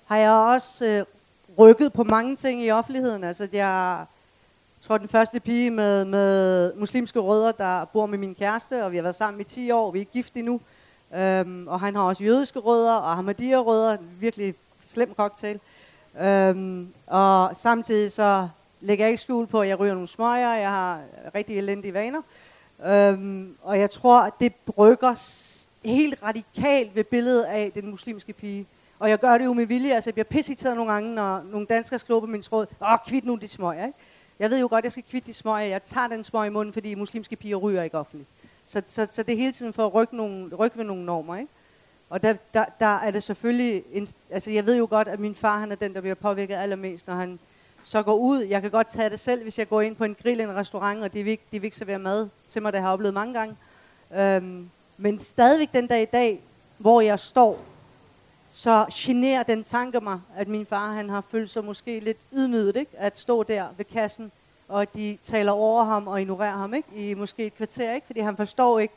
har jeg også øh, rykket på mange ting i offentligheden. Altså jeg tror, den første pige med, med muslimske rødder, der bor med min kæreste, og vi har været sammen i 10 år, vi er ikke gift endnu. Øhm, og han har også jødiske rødder og Ahmadiyya-rødder, virkelig slem cocktail. Øhm, og samtidig så lægger jeg ikke skjul på, at jeg ryger nogle smøger, jeg har rigtig elendige vaner. Øhm, og jeg tror, at det brygger helt radikalt ved billedet af den muslimske pige. Og jeg gør det jo med vilje, altså jeg bliver pissiteret nogle gange, når nogle danskere skriver på min tråd, åh, kvitt nu de smøger, ikke? Jeg ved jo godt, at jeg skal kvitte de smøger. Jeg tager den smøg i munden, fordi muslimske piger ryger ikke offentligt. Så, så, så det er hele tiden for at rykke, nogle, rykke ved nogle normer, ikke? Og der, der, der er det selvfølgelig... En, altså, jeg ved jo godt, at min far han er den, der bliver påvirket allermest, når han så går ud. Jeg kan godt tage det selv, hvis jeg går ind på en grill i en restaurant, og de vil ikke, de vil ikke servere mad til mig, det har jeg oplevet mange gange. Øhm, men stadigvæk den dag i dag, hvor jeg står, så generer den tanke mig, at min far han har følt sig måske lidt ydmyget, ikke? at stå der ved kassen, og at de taler over ham og ignorerer ham ikke? i måske et kvarter, ikke? fordi han forstår ikke,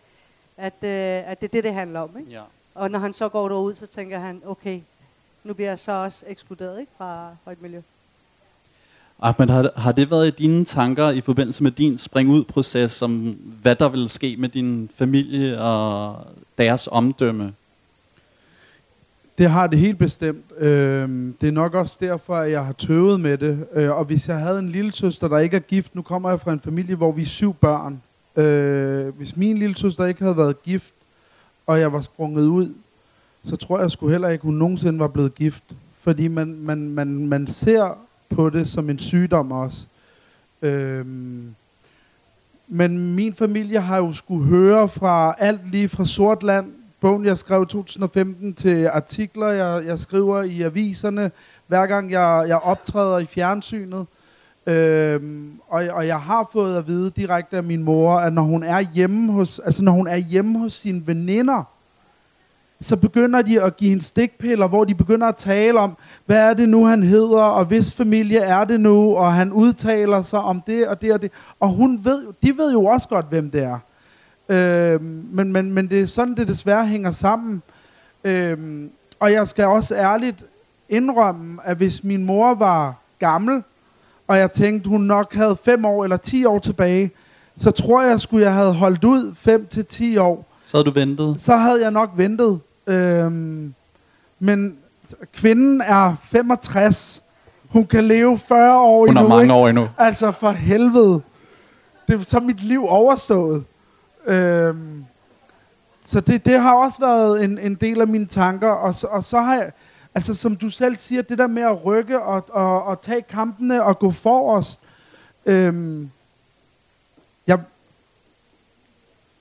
at, øh, at det er det, det handler om. Ikke? Ja. Og når han så går derud, så tænker han, okay, nu bliver jeg så også ekskluderet ikke? Fra, fra et miljø. Ahmed, har, har det været i dine tanker i forbindelse med din spring-ud-proces, om hvad der vil ske med din familie og deres omdømme? Det har det helt bestemt. Øhm, det er nok også derfor, at jeg har tøvet med det. Øh, og hvis jeg havde en lille søster, der ikke er gift, nu kommer jeg fra en familie, hvor vi er syv børn. Øh, hvis min lille søster ikke havde været gift, og jeg var sprunget ud, så tror jeg sgu heller ikke, hun nogensinde var blevet gift. Fordi man, man, man, man ser på det som en sygdom også. Øhm, men min familie har jo skulle høre fra alt lige fra Sortland, bogen jeg skrev i 2015, til artikler, jeg, jeg skriver i aviserne, hver gang jeg, jeg optræder i fjernsynet. Øhm, og, og jeg har fået at vide direkte af min mor, at når hun er hjemme hos, altså når hun er hjemme hos sine veninder, så begynder de at give hende stikpiller, hvor de begynder at tale om, hvad er det nu, han hedder, og hvis familie er det nu, og han udtaler sig om det og det og det. Og hun ved, de ved jo også godt, hvem det er. Øhm, men, men, men det er sådan, det desværre hænger sammen. Øhm, og jeg skal også ærligt indrømme, at hvis min mor var gammel, og jeg tænkte, hun nok havde 5 år eller 10 år tilbage, så tror jeg, skulle jeg have holdt ud 5 til 10 år. Så havde du ventet. Så havde jeg nok ventet. Øhm, men kvinden er 65. Hun kan leve 40 år Hun endnu. har mange ikke? år endnu. Altså for helvede. Det er så mit liv overstået. Øhm, så det, det har også været en, en del af mine tanker. Og så, og så har jeg, altså som du selv siger, det der med at rykke og, og, og tage kampene og gå forrest. Øhm, jeg,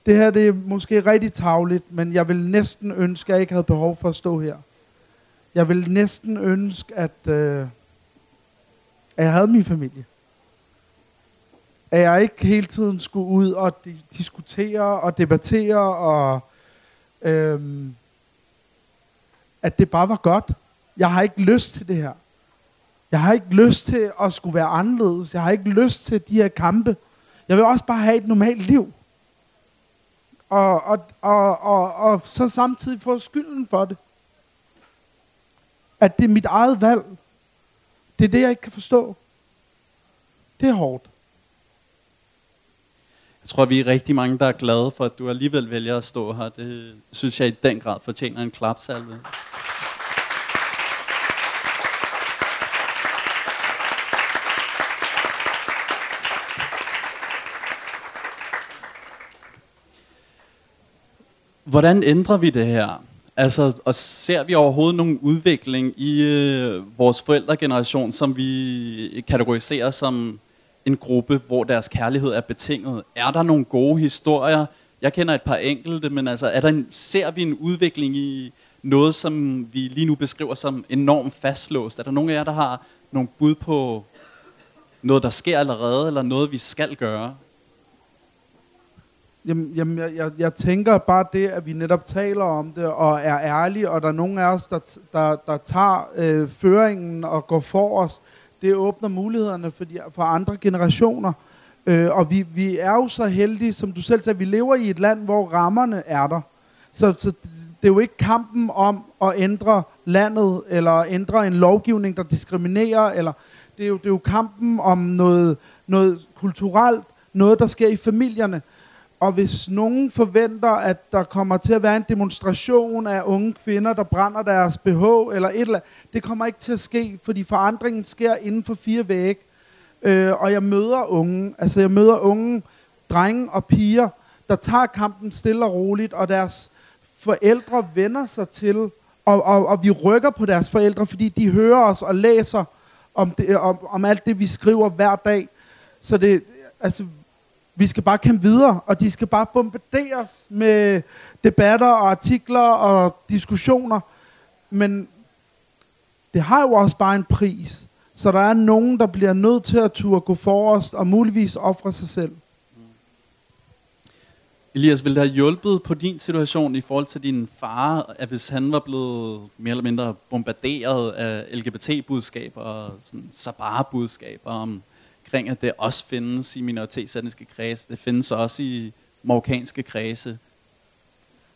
det her det er måske rigtig tavligt, men jeg vil næsten ønske, at jeg ikke havde behov for at stå her. Jeg vil næsten ønske, at, øh, at jeg havde min familie. At jeg ikke hele tiden skulle ud og di- diskutere og debattere, og øhm, at det bare var godt. Jeg har ikke lyst til det her. Jeg har ikke lyst til at skulle være anderledes. Jeg har ikke lyst til de her kampe. Jeg vil også bare have et normalt liv. Og, og, og, og, og så samtidig få skylden for det. At det er mit eget valg. Det er det, jeg ikke kan forstå. Det er hårdt. Jeg tror, vi er rigtig mange, der er glade for, at du alligevel vælger at stå her. Det synes jeg i den grad fortjener en klapsalve. Hvordan ændrer vi det her? Altså, og ser vi overhovedet nogen udvikling i øh, vores forældregeneration, som vi kategoriserer som en gruppe, hvor deres kærlighed er betinget? Er der nogle gode historier? Jeg kender et par enkelte, men altså, er der en, ser vi en udvikling i noget, som vi lige nu beskriver som enormt fastlåst? Er der nogen af jer, der har nogle bud på noget, der sker allerede, eller noget, vi skal gøre? Jamen, jamen jeg, jeg, jeg tænker bare det, at vi netop taler om det, og er ærlige, og der er nogen af os, der, der, der tager øh, føringen og går for os. Det åbner mulighederne for, de, for andre generationer. Øh, og vi, vi er jo så heldige, som du selv sagde, vi lever i et land, hvor rammerne er der. Så, så det er jo ikke kampen om at ændre landet, eller ændre en lovgivning, der diskriminerer, eller det er jo, det er jo kampen om noget, noget kulturelt, noget, der sker i familierne. Og hvis nogen forventer, at der kommer til at være en demonstration af unge kvinder, der brænder deres BH eller et eller andet, det kommer ikke til at ske, fordi forandringen sker inden for fire vægge. Øh, og jeg møder unge, altså jeg møder unge drenge og piger, der tager kampen stille og roligt, og deres forældre vender sig til, og, og, og vi rykker på deres forældre, fordi de hører os og læser om, det, om, om alt det, vi skriver hver dag. Så det, altså, vi skal bare kæmpe videre, og de skal bare bombarderes med debatter og artikler og diskussioner. Men det har jo også bare en pris. Så der er nogen, der bliver nødt til at turde gå forrest og muligvis ofre sig selv. Elias, ville det have hjulpet på din situation i forhold til din far, at hvis han var blevet mere eller mindre bombarderet af LGBT-budskaber og sådan Sabara-budskaber omkring, at det også findes i minoritetsetniske kredse, det findes også i marokkanske kredse.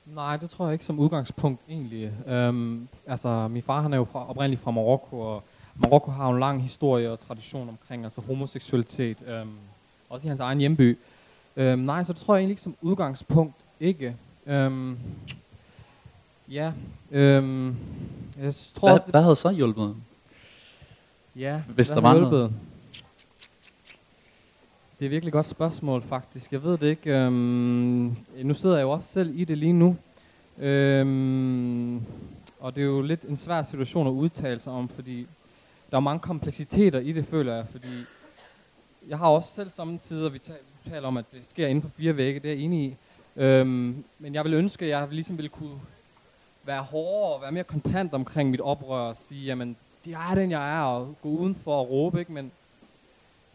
Nej, det tror jeg ikke som udgangspunkt egentlig. Øhm, altså, min far han er jo fra, oprindeligt fra Marokko, og Marokko har jo en lang historie og tradition omkring altså homoseksualitet, øhm, også i hans egen hjemby. Øhm, nej, så det tror jeg egentlig ikke som udgangspunkt ikke. Øhm, ja, øhm, jeg tror Hvad, også, det, hvad havde så hjulpet? ja, hvis der var noget? Det er et virkelig godt spørgsmål, faktisk. Jeg ved det ikke. Øhm, nu sidder jeg jo også selv i det lige nu. Øhm, og det er jo lidt en svær situation at udtale sig om, fordi der er mange kompleksiteter i det, føler jeg. Fordi jeg har også selv samtidig, vi vi taler om, at det sker inden for fire vægge, det er jeg enig i. Øhm, men jeg vil ønske, at jeg ligesom ville kunne være hårdere og være mere kontant omkring mit oprør og sige, jamen, det er den, jeg er, og gå udenfor og råbe, ikke? Men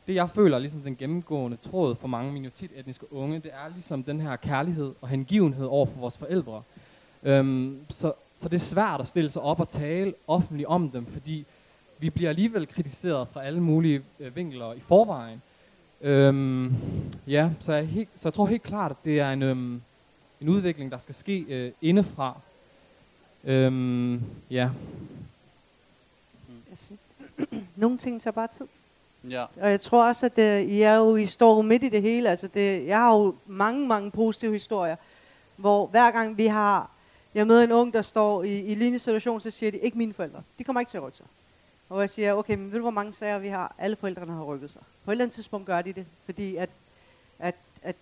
det, jeg føler, ligesom den gennemgående tråd for mange minoritetsetniske unge, det er ligesom den her kærlighed og hengivenhed over for vores forældre. Øhm, så, så det er svært at stille sig op og tale offentligt om dem, fordi vi bliver alligevel kritiseret fra alle mulige øh, vinkler i forvejen. Øhm, ja, så jeg, helt, så jeg tror helt klart, at det er en, øhm, en udvikling, der skal ske øh, indefra. Øhm, ja. *clears throat* Nogle ting tager bare tid. Ja. Og jeg tror også, at øh, I er jo, I står jo midt i det hele. Altså det, jeg har jo mange, mange positive historier, hvor hver gang vi har, jeg møder en ung, der står i, i lignende situation, så siger de, ikke mine forældre. De kommer ikke til at rykke sig. Og jeg siger, okay, men ved du, hvor mange sager vi har? Alle forældrene har rykket sig. På et eller andet tidspunkt gør de det, fordi at, at, at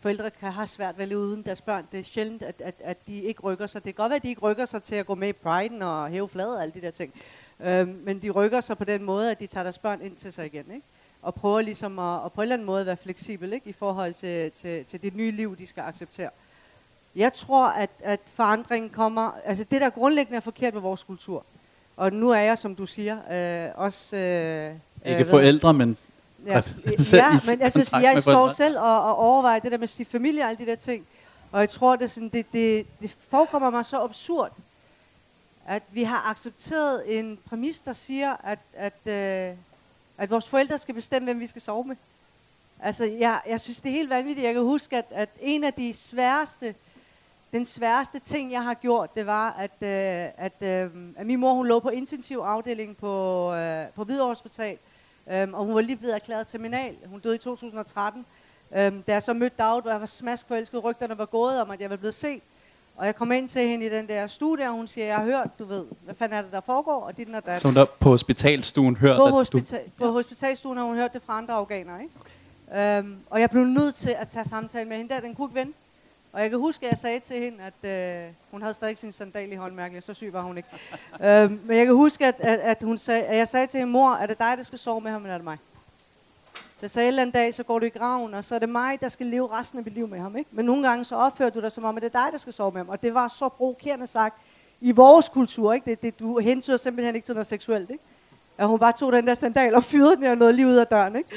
forældre kan have svært ved at leve uden deres børn. Det er sjældent, at, at, at de ikke rykker sig. Det kan godt være, at de ikke rykker sig til at gå med i priden og hæve fladet og alle de der ting. Øhm, men de rykker sig på den måde, at de tager deres børn ind til sig igen. Ikke? Og prøver ligesom at, at på en eller anden måde være fleksibel ikke? i forhold til, til, til det nye liv, de skal acceptere. Jeg tror, at, at forandringen kommer... Altså det, der grundlæggende er forkert ved vores kultur, og nu er jeg, som du siger, øh, også... Øh, Ikke øh, forældre, men Ja, *laughs* ja men altså, jeg med står selv og, og overvejer det der med sin familie og alle de der ting. Og jeg tror, det, sådan, det, det, det forekommer mig så absurd, at vi har accepteret en præmis, der siger, at, at, øh, at vores forældre skal bestemme, hvem vi skal sove med. Altså, jeg, jeg synes, det er helt vanvittigt. Jeg kan huske, at, at en af de sværeste, den sværeste ting, jeg har gjort, det var, at, øh, at, øh, at min mor hun lå på intensiv afdeling på, øh, på Hvidovre Hospital. øh, og hun var lige blevet erklæret terminal. Hun døde i 2013. Øh, da jeg så mødte David, hvor jeg var smask forelsket, rygterne var gået om, at jeg var blevet set. Og jeg kom ind til hende i den der studie, og hun siger, jeg har hørt, du ved, hvad fanden er det, der foregår? Og dit og dat. Så hun der på hospitalstuen hørt, På, at du... hospita- på hospitalstuen har hun hørt det fra andre afghanere, ikke? Okay. Øhm, og jeg blev nødt til at tage samtale med hende der, den kunne ikke vende. Og jeg kan huske, at jeg sagde til hende, at øh, hun havde stadig sin sandal i håndmærket, så syg var hun ikke. *laughs* øhm, men jeg kan huske, at, at, at, hun sag, at jeg sagde til hende, mor, er det dig, der skal sove med ham, eller er det mig? Så jeg sagde, en eller anden dag, så går du i graven, og så er det mig, der skal leve resten af mit liv med ham. Ikke? Men nogle gange så opfører du dig som om, at det er dig, der skal sove med ham. Og det var så provokerende sagt i vores kultur. Ikke? Det, det, du hentyder simpelthen ikke til noget seksuelt. Ikke? At hun bare tog den der sandal og fyrede den og noget lige ud af døren. Ikke?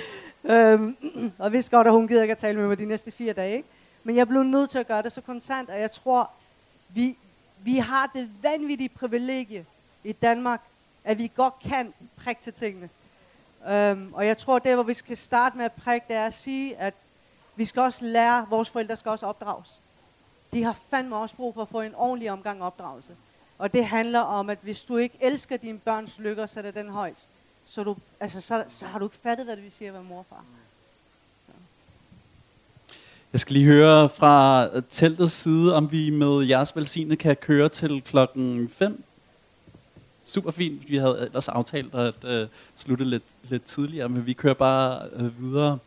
Øhm, *clears throat* og vidste godt, at hun gider ikke at tale med mig de næste fire dage. Ikke? Men jeg blev nødt til at gøre det så kontant, og jeg tror, vi, vi har det vanvittige privilegie i Danmark, at vi godt kan prikke til tingene. Um, og jeg tror, det hvor vi skal starte med at prikke, det er at sige, at vi skal også lære, vores forældre skal også opdrages. De har fandme også brug for at få en ordentlig omgang opdragelse. Og det handler om, at hvis du ikke elsker dine børns lykke er det den højst, så, du, altså, så, så har du ikke fattet, hvad det vil sige at være mor og far. Jeg skal lige høre fra teltets side, om vi med jeres velsigne kan køre til klokken 5. Super fint. Vi havde ellers aftalt at øh, slutte lidt, lidt tidligere, men vi kører bare øh, videre.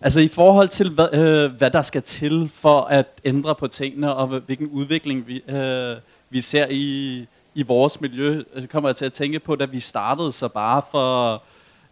Altså i forhold til, hvad, øh, hvad der skal til for at ændre på tingene, og hvilken udvikling vi, øh, vi ser i, i vores miljø, så kommer jeg til at tænke på, da vi startede så bare for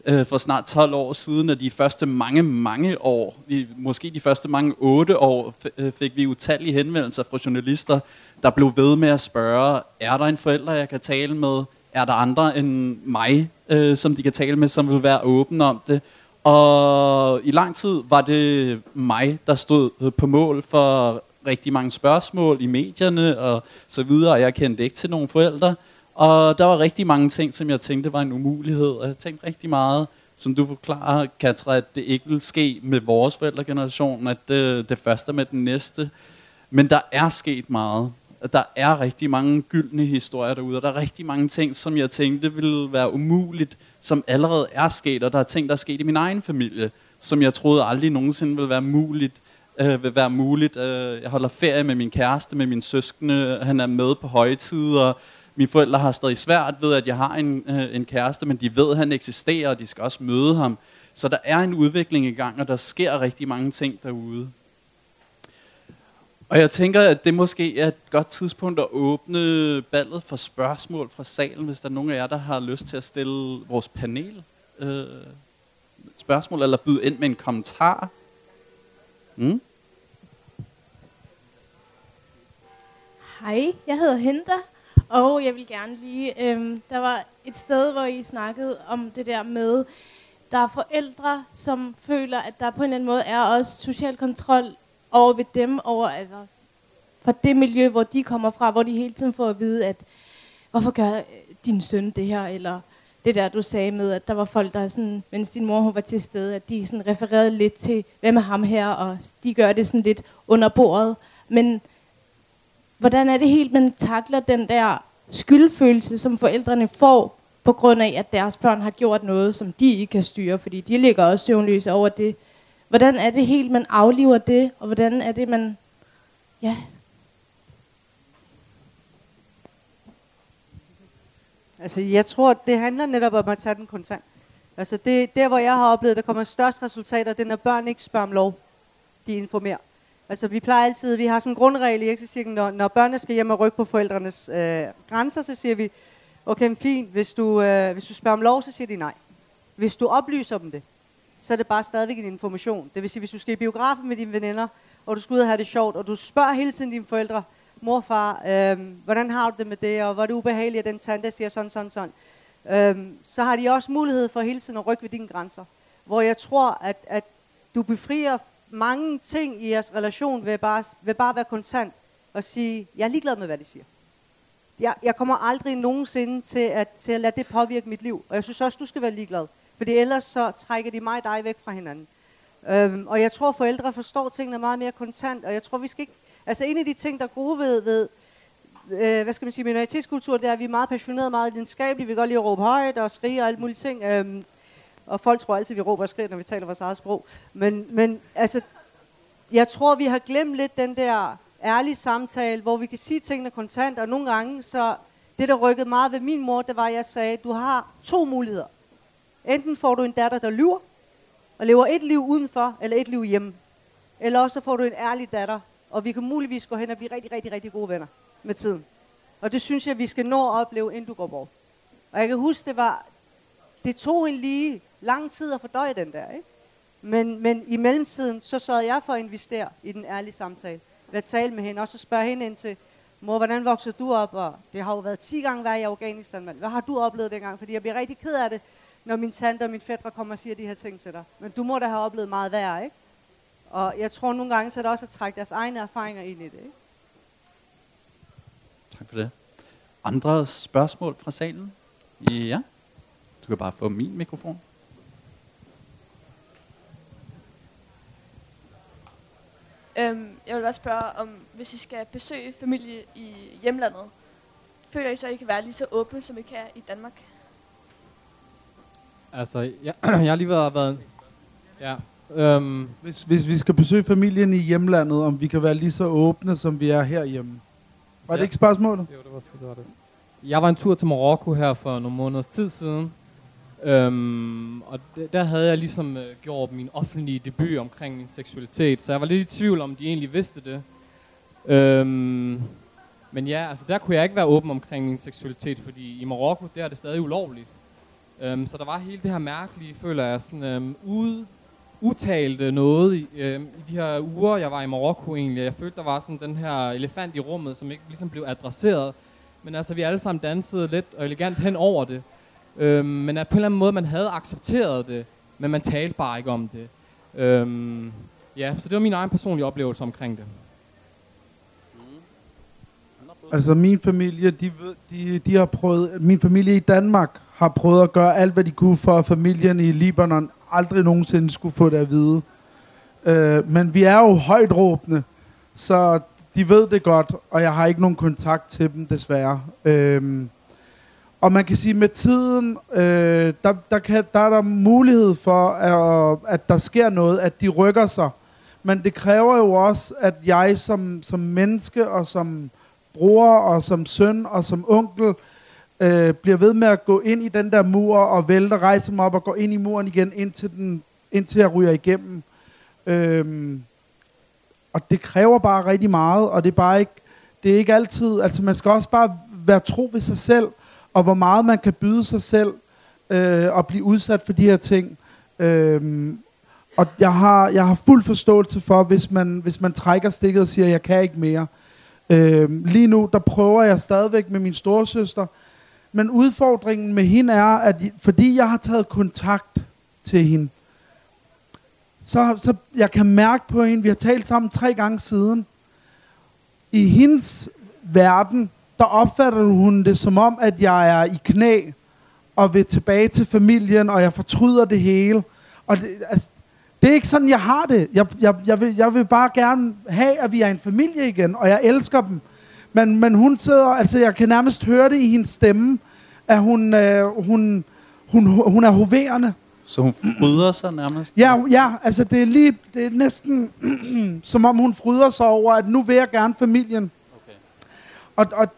øh, for snart 12 år siden, og de første mange, mange år, vi, måske de første mange 8 år, f- øh, fik vi utallige henvendelser fra journalister, der blev ved med at spørge, er der en forælder, jeg kan tale med? Er der andre end mig, øh, som de kan tale med, som vil være åbne om det? Og i lang tid var det mig, der stod øh, på mål for rigtig mange spørgsmål i medierne og så videre, og jeg kendte ikke til nogen forældre. Og der var rigtig mange ting, som jeg tænkte var en umulighed. Og jeg tænkte rigtig meget, som du forklarer, Katra, at det ikke vil ske med vores forældregeneration, at det, det første med den næste. Men der er sket meget. Der er rigtig mange gyldne historier derude, og der er rigtig mange ting, som jeg tænkte ville være umuligt, som allerede er sket, og der er ting, der er sket i min egen familie, som jeg troede aldrig nogensinde ville være muligt. Øh, vil være muligt. Øh, jeg holder ferie med min kæreste, med min søskende, han er med på højtider, mine forældre har stadig svært ved, at jeg har en, øh, en kæreste, men de ved, at han eksisterer, og de skal også møde ham. Så der er en udvikling i gang, og der sker rigtig mange ting derude. Og jeg tænker, at det måske er et godt tidspunkt at åbne ballet for spørgsmål fra salen, hvis der er nogen af jer, der har lyst til at stille vores panel øh, spørgsmål, eller byde ind med en kommentar. Mm? Hej, jeg hedder Henta, og jeg vil gerne lige... Øh, der var et sted, hvor I snakkede om det der med, der er forældre, som føler, at der på en eller anden måde er også social kontrol over ved dem, over altså fra det miljø, hvor de kommer fra, hvor de hele tiden får at vide, at hvorfor gør øh, din søn det her, eller det der, du sagde med, at der var folk, der sådan, mens din mor hun var til stede, at de sådan refererede lidt til, hvem er ham her, og de gør det sådan lidt under bordet. Men hvordan er det helt, man takler den der skyldfølelse, som forældrene får, på grund af, at deres børn har gjort noget, som de ikke kan styre, fordi de ligger også søvnløse over det. Hvordan er det helt, man afliver det, og hvordan er det, man... Ja, Altså, jeg tror, det handler netop om at tage den kontant. Altså, det der, hvor jeg har oplevet, der kommer størst resultater, det er, når børn ikke spørger om lov. De informerer. Altså, vi plejer altid, vi har sådan en grundregel i Exit når, når børnene skal hjem og rykke på forældrenes øh, grænser, så siger vi, okay, fint, hvis du, øh, hvis du spørger om lov, så siger de nej. Hvis du oplyser dem det, så er det bare stadigvæk en information. Det vil sige, hvis du skal i biografen med dine veninder, og du skal ud og have det sjovt, og du spørger hele tiden dine forældre, morfar, øhm, hvordan har du det med det, og hvor er det ubehageligt, at den tante siger sådan, sådan, sådan. Øhm, så har de også mulighed for hele tiden at rykke ved dine grænser. Hvor jeg tror, at, at du befrier mange ting i jeres relation ved bare, ved bare at være konstant og sige, jeg er ligeglad med, hvad de siger. Jeg, jeg kommer aldrig nogensinde til at, til at lade det påvirke mit liv. Og jeg synes også, du skal være ligeglad. Fordi ellers så trækker de mig og dig væk fra hinanden. Øhm, og jeg tror, forældre forstår tingene meget mere kontant. Og jeg tror, vi skal ikke Altså en af de ting, der er gode ved, ved øh, hvad skal man sige, minoritetskultur, det er, at vi er meget passionerede, meget lidenskabelige. Vi kan godt lide at råbe højt og skrige og alt muligt ting. Øhm, og folk tror altid, at vi råber og skriger, når vi taler vores eget sprog. Men, men altså, jeg tror, vi har glemt lidt den der ærlige samtale, hvor vi kan sige tingene kontant, og nogle gange, så det, der rykkede meget ved min mor, det var, at jeg sagde, du har to muligheder. Enten får du en datter, der lyver, og lever et liv udenfor, eller et liv hjemme. Eller også får du en ærlig datter, og vi kan muligvis gå hen og blive rigtig, rigtig, rigtig gode venner med tiden. Og det synes jeg, vi skal nå at opleve, inden du går bort. Og jeg kan huske, det var, det tog en lige lang tid at fordøje den der, ikke? Men, men i mellemtiden, så sørgede jeg for at investere i den ærlige samtale. Ved at tale med hende, og så spørge hende ind til, mor, hvordan voksede du op? Og det har jo været 10 gange værre i Afghanistan, mand. Hvad har du oplevet dengang? Fordi jeg bliver rigtig ked af det, når min tante og min fætter kommer og siger de her ting til dig. Men du må da have oplevet meget værre, ikke? Og jeg tror nogle gange, så er det også at trække deres egne erfaringer ind i det. Ikke? Tak for det. Andre spørgsmål fra salen? Ja. Du kan bare få min mikrofon. Øhm, jeg vil bare spørge om, hvis I skal besøge familie i hjemlandet, føler I så, at I kan være lige så åbne, som I kan i Danmark? Altså, jeg, *clears throat* jeg har lige været, været ja, Øhm, hvis, hvis vi skal besøge familien i hjemlandet, om vi kan være lige så åbne, som vi er herhjemme. Var det ikke spørgsmålet? Jo, det var, det var det. Jeg var en tur til Marokko her for nogle måneders tid siden. Øhm, og der havde jeg ligesom øh, gjort min offentlige debut omkring min seksualitet. Så jeg var lidt i tvivl om, de egentlig vidste det. Øhm, men ja, altså der kunne jeg ikke være åben omkring min seksualitet, fordi i Marokko, der er det stadig ulovligt. Øhm, så der var hele det her mærkelige, føler jeg, sådan øhm, ude utalte noget i, øh, i de her uger, jeg var i Marokko egentlig. Jeg følte, der var sådan den her elefant i rummet, som ikke ligesom blev adresseret. Men altså, vi alle sammen dansede lidt og elegant hen over det. Øh, men at på en eller anden måde, man havde accepteret det, men man talte bare ikke om det. Øh, ja, så det var min egen personlige oplevelse omkring det. Altså min familie, de, de, de har prøvet, min familie i Danmark har prøvet at gøre alt, hvad de kunne for, at familien i Libanon aldrig nogensinde skulle få det at vide. Øh, men vi er jo højt råbende, så de ved det godt, og jeg har ikke nogen kontakt til dem, desværre. Øh, og man kan sige, med tiden, øh, der, der, kan, der er der mulighed for, at, at der sker noget, at de rykker sig. Men det kræver jo også, at jeg som, som menneske og som bror og som søn og som onkel øh, bliver ved med at gå ind i den der mur og vælte, rejse mig op og gå ind i muren igen, indtil, den, indtil jeg ryger igennem. Øhm, og det kræver bare rigtig meget, og det er bare ikke, det er ikke altid, altså man skal også bare være tro ved sig selv, og hvor meget man kan byde sig selv, øh, og blive udsat for de her ting. Øhm, og jeg har, jeg har fuld forståelse for, hvis man, hvis man trækker stikket og siger, jeg kan ikke mere. Øhm, lige nu, der prøver jeg stadigvæk med min storesøster. Men udfordringen med hende er, at fordi jeg har taget kontakt til hende, så, så jeg kan mærke på hende, vi har talt sammen tre gange siden, i hendes verden, der opfatter hun det som om, at jeg er i knæ, og vil tilbage til familien, og jeg fortryder det hele. Og det, altså, det er ikke sådan, jeg har det. Jeg, jeg, jeg, vil, jeg vil bare gerne have, at vi er en familie igen, og jeg elsker dem. Men, men hun sidder, altså jeg kan nærmest høre det i hendes stemme, at hun, øh, hun, hun, hun er hoverende. Så hun fryder sig nærmest? Ja, ja, altså det er lige, det er næsten *clears throat* som om hun fryder sig over, at nu vil jeg gerne familien. Okay. Og, og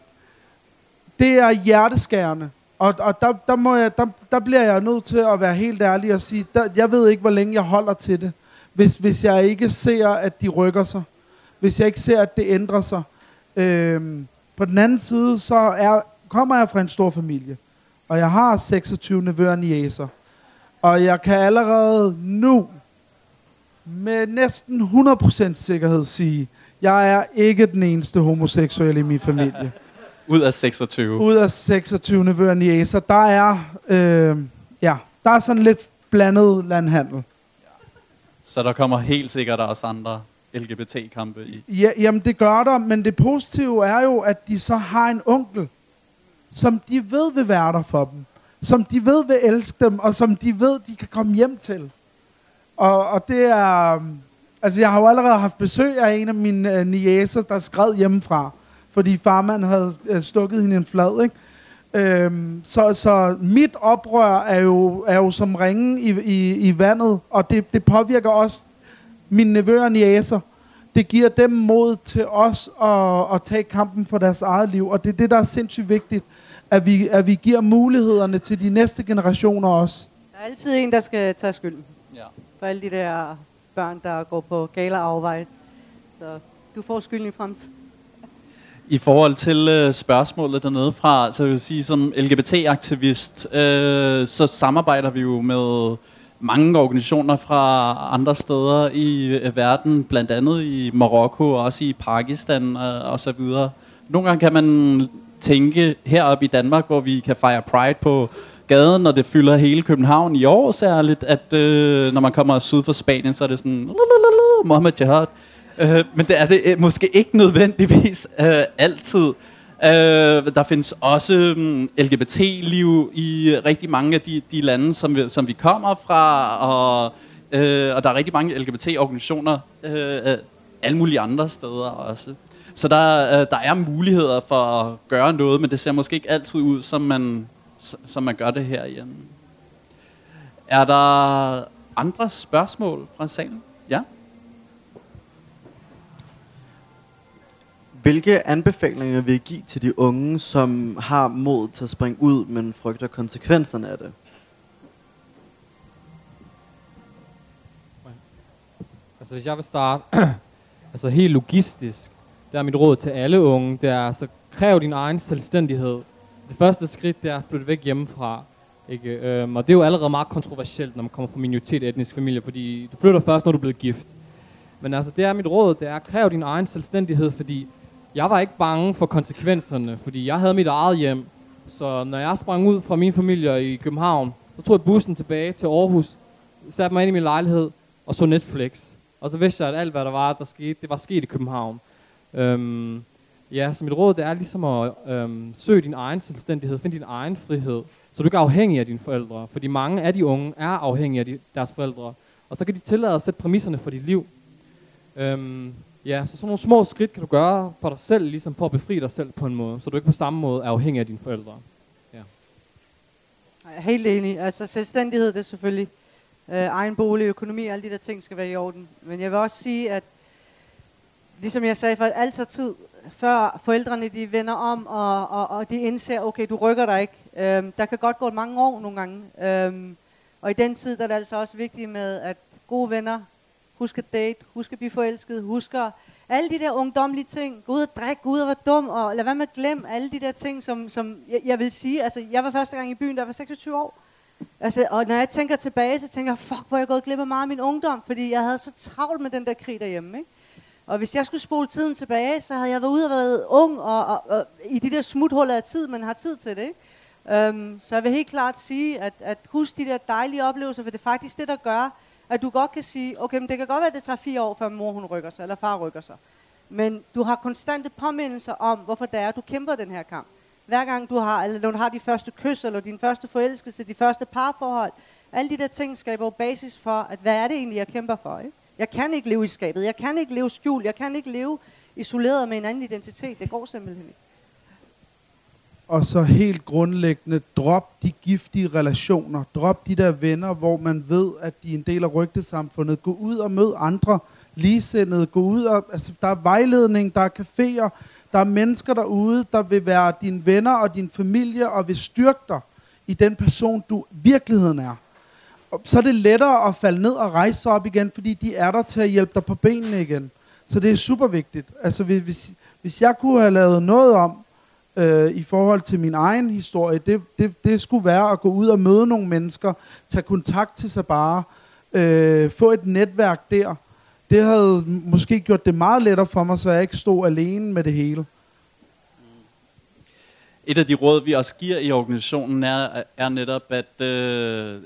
det er hjerteskærende. Og, og der, der, må jeg, der, der bliver jeg nødt til at være helt ærlig og sige, der, jeg ved ikke, hvor længe jeg holder til det, hvis, hvis jeg ikke ser, at de rykker sig. Hvis jeg ikke ser, at det ændrer sig. Øhm, på den anden side, så er, kommer jeg fra en stor familie. Og jeg har 26 nevøer og niæser. Og jeg kan allerede nu med næsten 100% sikkerhed sige, jeg er ikke den eneste homoseksuelle i min familie. Ud af 26. Ud af 26 nevøer og niæser, der er, øh, ja, der er sådan lidt blandet landhandel. Så der kommer helt sikkert også andre LGBT-kampe i. Ja, jamen det gør der, men det positive er jo, at de så har en onkel, som de ved vil være der for dem. Som de ved vil elske dem, og som de ved, de kan komme hjem til. Og, og det er... Altså, jeg har jo allerede haft besøg af en af mine øh, niæser, der skred hjemmefra. Fordi farmand havde øh, stukket hende en flad, ikke? Øhm, så, så mit oprør er jo, er jo som ringen i, i, i vandet, og det, det påvirker også mine nevøer og niæser. Det giver dem mod til os at, at tage kampen for deres eget liv, og det er det, der er sindssygt vigtigt, at vi, at vi giver mulighederne til de næste generationer også. Der er altid en, der skal tage skylden Ja. for alle de der børn, der går på gale afvej. Så du får skylden i fremtiden. I forhold til øh, spørgsmålet dernede fra, altså, så vil jeg sige, som LGBT-aktivist, øh, så samarbejder vi jo med mange organisationer fra andre steder i øh, verden, blandt andet i Marokko og også i Pakistan øh, og så videre. Nogle gange kan man tænke heroppe i Danmark, hvor vi kan fejre Pride på gaden, når det fylder hele København i år særligt, at øh, når man kommer syd for Spanien, så er det sådan, Mohammed Jihad. Øh, men det er det øh, måske ikke nødvendigvis øh, altid. Øh, der findes også mm, øh, LGBT-liv i rigtig mange af de, de lande, som vi, som vi kommer fra, og, øh, og der er rigtig mange LGBT-organisationer øh, alle mulige andre steder også. Så der, øh, der er muligheder for at gøre noget, men det ser måske ikke altid ud, som man, som man gør det her hjemme. Er der andre spørgsmål fra salen? Hvilke anbefalinger vil I give til de unge, som har mod til at springe ud, men frygter konsekvenserne af det? Altså hvis jeg vil starte, *clears throat* altså helt logistisk, der er mit råd til alle unge, det er altså kræv din egen selvstændighed. Det første skridt, det er at flytte væk hjemmefra. Ikke? Øhm, og det er jo allerede meget kontroversielt, når man kommer fra minoritet etnisk familie, fordi du flytter først, når du er blevet gift. Men altså, det er mit råd, det er at kræve din egen selvstændighed, fordi jeg var ikke bange for konsekvenserne, fordi jeg havde mit eget hjem. Så når jeg sprang ud fra min familie i København, så tog jeg bussen tilbage til Aarhus, satte mig ind i min lejlighed og så Netflix. Og så vidste jeg, at alt, hvad der var, der skete, det var sket i København. Øhm, ja, så mit råd det er ligesom at øhm, søge din egen selvstændighed, find din egen frihed, så du ikke er afhængig af dine forældre. Fordi mange af de unge er afhængige af de, deres forældre. Og så kan de tillade at sætte præmisserne for dit liv. Øhm, ja, så sådan nogle små skridt kan du gøre for dig selv, ligesom for at befri dig selv på en måde, så du ikke på samme måde er afhængig af dine forældre. Jeg er helt enig. Altså selvstændighed, det er selvfølgelig øh, egen bolig, økonomi, alle de der ting skal være i orden. Men jeg vil også sige, at ligesom jeg sagde, for alt tager tid, før forældrene de vender om, og, og, og de indser, okay, du rykker dig ikke. Øhm, der kan godt gå mange år nogle gange. Øhm, og i den tid der er det altså også vigtigt med, at gode venner, husk at date, husk at blive forelsket, husk at alle de der ungdomlige ting, gå ud og drikke, gå ud og være dum, og lad være med at glemme alle de der ting, som, som jeg, jeg vil sige, altså jeg var første gang i byen, der var 26 år. Altså, og når jeg tænker tilbage, så tænker jeg, fuck, hvor jeg gået glip af meget af min ungdom, fordi jeg havde så travlt med den der krig derhjemme, ikke? Og hvis jeg skulle spole tiden tilbage, så havde jeg været ude og været ung, og, og, og i de der smuthuller af tid, man har tid til det, ikke? Um, så jeg vil helt klart sige, at, at husk de der dejlige oplevelser, for det er faktisk det, der gør, at du godt kan sige, okay, men det kan godt være, at det tager fire år, før mor hun rykker sig, eller far rykker sig. Men du har konstante påmindelser om, hvorfor det er, at du kæmper den her kamp. Hver gang du har, eller når du har de første kys, eller din første forelskelse, de første parforhold, alle de der ting skaber jo basis for, at hvad er det egentlig, jeg kæmper for, ikke? Jeg kan ikke leve i skabet, jeg kan ikke leve skjult, jeg kan ikke leve isoleret med en anden identitet. Det går simpelthen ikke. Og så helt grundlæggende, drop de giftige relationer. Drop de der venner, hvor man ved, at de er en del af rygtesamfundet. Gå ud og mød andre ligesindede. Gå ud og, altså, der er vejledning, der er caféer, der er mennesker derude, der vil være dine venner og din familie, og vil styrke dig i den person, du virkeligheden er. Og så er det lettere at falde ned og rejse sig op igen, fordi de er der til at hjælpe dig på benene igen. Så det er super vigtigt. Altså hvis, hvis, hvis jeg kunne have lavet noget om, øh, i forhold til min egen historie, det, det, det skulle være at gå ud og møde nogle mennesker, tage kontakt til sig bare, øh, få et netværk der. Det havde måske gjort det meget lettere for mig, så jeg ikke stod alene med det hele. Et af de råd, vi også giver i organisationen, er, er netop, at øh,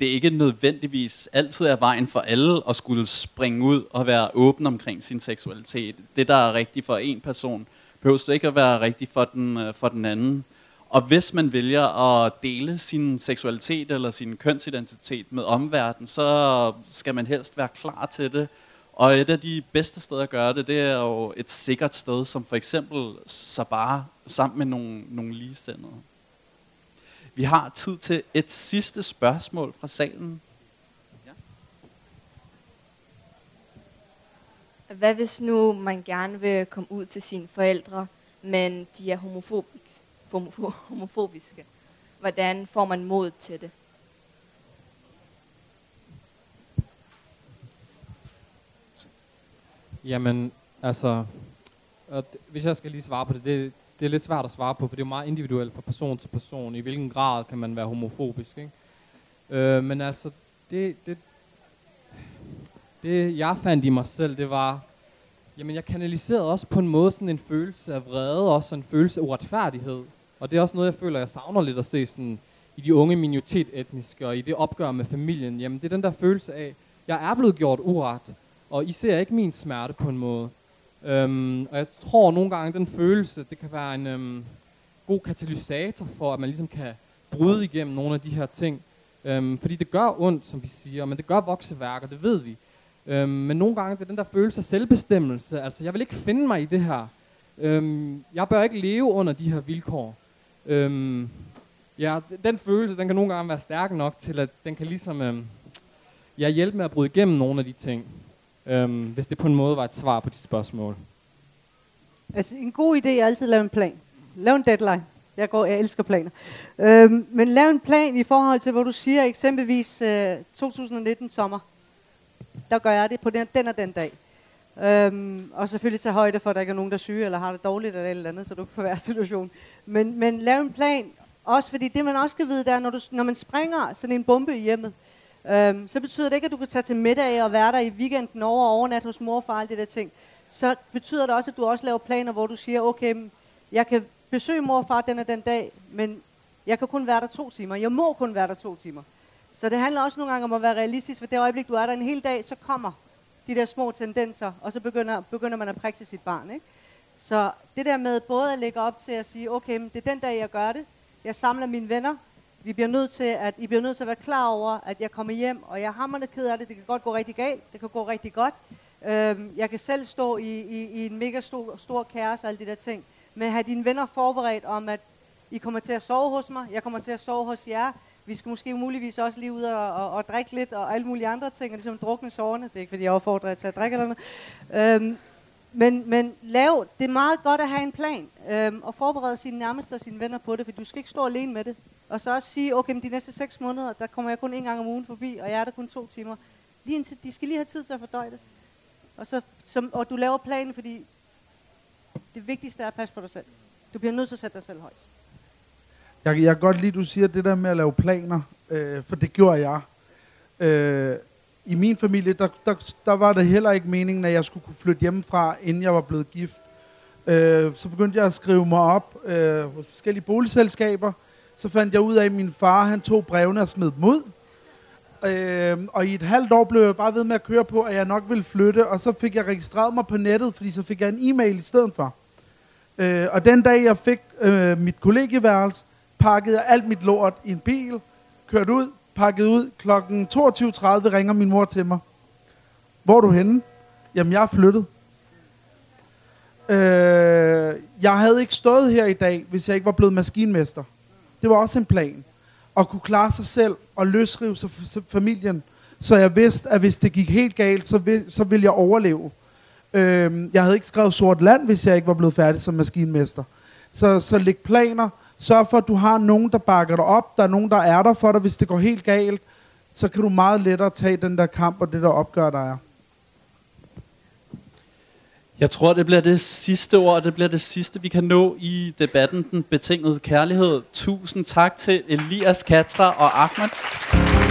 det ikke nødvendigvis altid er vejen for alle at skulle springe ud og være åben omkring sin seksualitet. Det, der er rigtigt for en person, behøves det ikke at være rigtigt for den, øh, for den anden. Og hvis man vælger at dele sin seksualitet eller sin kønsidentitet med omverdenen, så skal man helst være klar til det. Og et af de bedste steder at gøre det, det er jo et sikkert sted, som for eksempel Sabah, sammen med nogle, nogle ligestandede. Vi har tid til et sidste spørgsmål fra salen. Hvad hvis nu man gerne vil komme ud til sine forældre, men de er homofobiske? homofobiske? Hvordan får man mod til det? Jamen, altså, og hvis jeg skal lige svare på det, det, det er lidt svært at svare på, for det er jo meget individuelt fra person til person. I hvilken grad kan man være homofobisk, ikke? Øh, men altså, det, det, det jeg fandt i mig selv, det var, jamen jeg kanaliserede også på en måde sådan en følelse af vrede, også en følelse af uretfærdighed. Og det er også noget, jeg føler, jeg savner lidt at se sådan, i de unge minoritetetniske og i det opgør med familien. Jamen det er den der følelse af, jeg er blevet gjort uret, og I ser ikke min smerte på en måde. Øhm, og jeg tror nogle gange, den følelse, det kan være en øhm, god katalysator for, at man ligesom kan bryde igennem nogle af de her ting. Øhm, fordi det gør ondt, som vi siger, men det gør vokseværker, det ved vi. Øhm, men nogle gange det er den der følelse af selvbestemmelse. Altså, jeg vil ikke finde mig i det her. Øhm, jeg bør ikke leve under de her vilkår. Øhm, ja, den følelse, den kan nogle gange være stærk nok til, at den kan ligesom øhm, ja, hjælpe med at bryde igennem nogle af de ting. Øhm, hvis det på en måde var et svar på de spørgsmål. Altså, en god idé er altid at lave en plan. Lav en deadline. Jeg, går, jeg elsker planer. Øhm, men lav en plan i forhold til, hvor du siger eksempelvis øh, 2019 sommer. Der gør jeg det på den, den og den dag. Øhm, og selvfølgelig tage højde for, at der ikke er nogen, der er syge, eller har det dårligt, eller et eller andet, så du kan få hver situation. Men, men lav en plan, også fordi det man også skal vide, det er, når, du, når man springer sådan en bombe i hjemmet, øhm, så betyder det ikke, at du kan tage til middag og være der i weekenden over og overnat hos mor og far, alle det der ting. Så betyder det også, at du også laver planer, hvor du siger, okay, jeg kan besøge mor og far den og den dag, men jeg kan kun være der to timer. Jeg må kun være der to timer. Så det handler også nogle gange om at være realistisk, for det øjeblik, du er der en hel dag, så kommer de der små tendenser, og så begynder, begynder man at prikke sit barn. Ikke? Så det der med både at lægge op til at sige, okay, men det er den dag, jeg gør det. Jeg samler mine venner. Vi bliver nødt til at, I bliver nødt til at være klar over, at jeg kommer hjem, og jeg er hammerende ked af det. Det kan godt gå rigtig galt. Det kan gå rigtig godt. Øhm, jeg kan selv stå i, i, i en mega stor, stor kaos og alle de der ting. Men have dine venner forberedt om, at I kommer til at sove hos mig, jeg kommer til at sove hos jer. Vi skal måske muligvis også lige ud og, og, og drikke lidt og alle mulige andre ting, og ligesom drukne sårene. Det er ikke, fordi jeg opfordrer jer til at drikke eller noget. Øhm, men, men lav, det er meget godt at have en plan, øhm, og forberede sine nærmeste og sine venner på det, for du skal ikke stå alene med det. Og så også sige, okay, men de næste seks måneder, der kommer jeg kun en gang om ugen forbi, og jeg er der kun to timer. Lige indtil, de skal lige have tid til at fordøje det. Og, så, som, og du laver planen, fordi det vigtigste er at passe på dig selv. Du bliver nødt til at sætte dig selv højst. Jeg, jeg kan godt lide, du siger det der med at lave planer, øh, for det gjorde jeg. Øh, I min familie, der, der, der var det heller ikke meningen, at jeg skulle kunne flytte hjemmefra, inden jeg var blevet gift. Øh, så begyndte jeg at skrive mig op øh, hos forskellige boligselskaber. Så fandt jeg ud af, at min far han tog brevene og smed dem ud. Øh, og i et halvt år blev jeg bare ved med at køre på, at jeg nok ville flytte. Og så fik jeg registreret mig på nettet, fordi så fik jeg en e-mail i stedet for. Øh, og den dag, jeg fik øh, mit kollegieværelse, pakkede jeg alt mit lort i en bil, kørte ud, pakket ud. Klokken 22.30 ringer min mor til mig. Hvor er du henne? Jamen, jeg er flyttet. Øh, jeg havde ikke stået her i dag, hvis jeg ikke var blevet maskinmester. Det var også en plan. At kunne klare sig selv og løsrive sig fra familien. Så jeg vidste, at hvis det gik helt galt, så, vil, så ville jeg overleve. Øh, jeg havde ikke skrevet sort land, hvis jeg ikke var blevet færdig som maskinmester. Så, så læg planer. Sørg for, at du har nogen, der bakker dig op. Der er nogen, der er der for dig, hvis det går helt galt. Så kan du meget lettere tage den der kamp og det der opgør, der er. Jeg tror, det bliver det sidste ord, det bliver det sidste, vi kan nå i debatten, den betingede kærlighed. Tusind tak til Elias, Katra og Ahmed.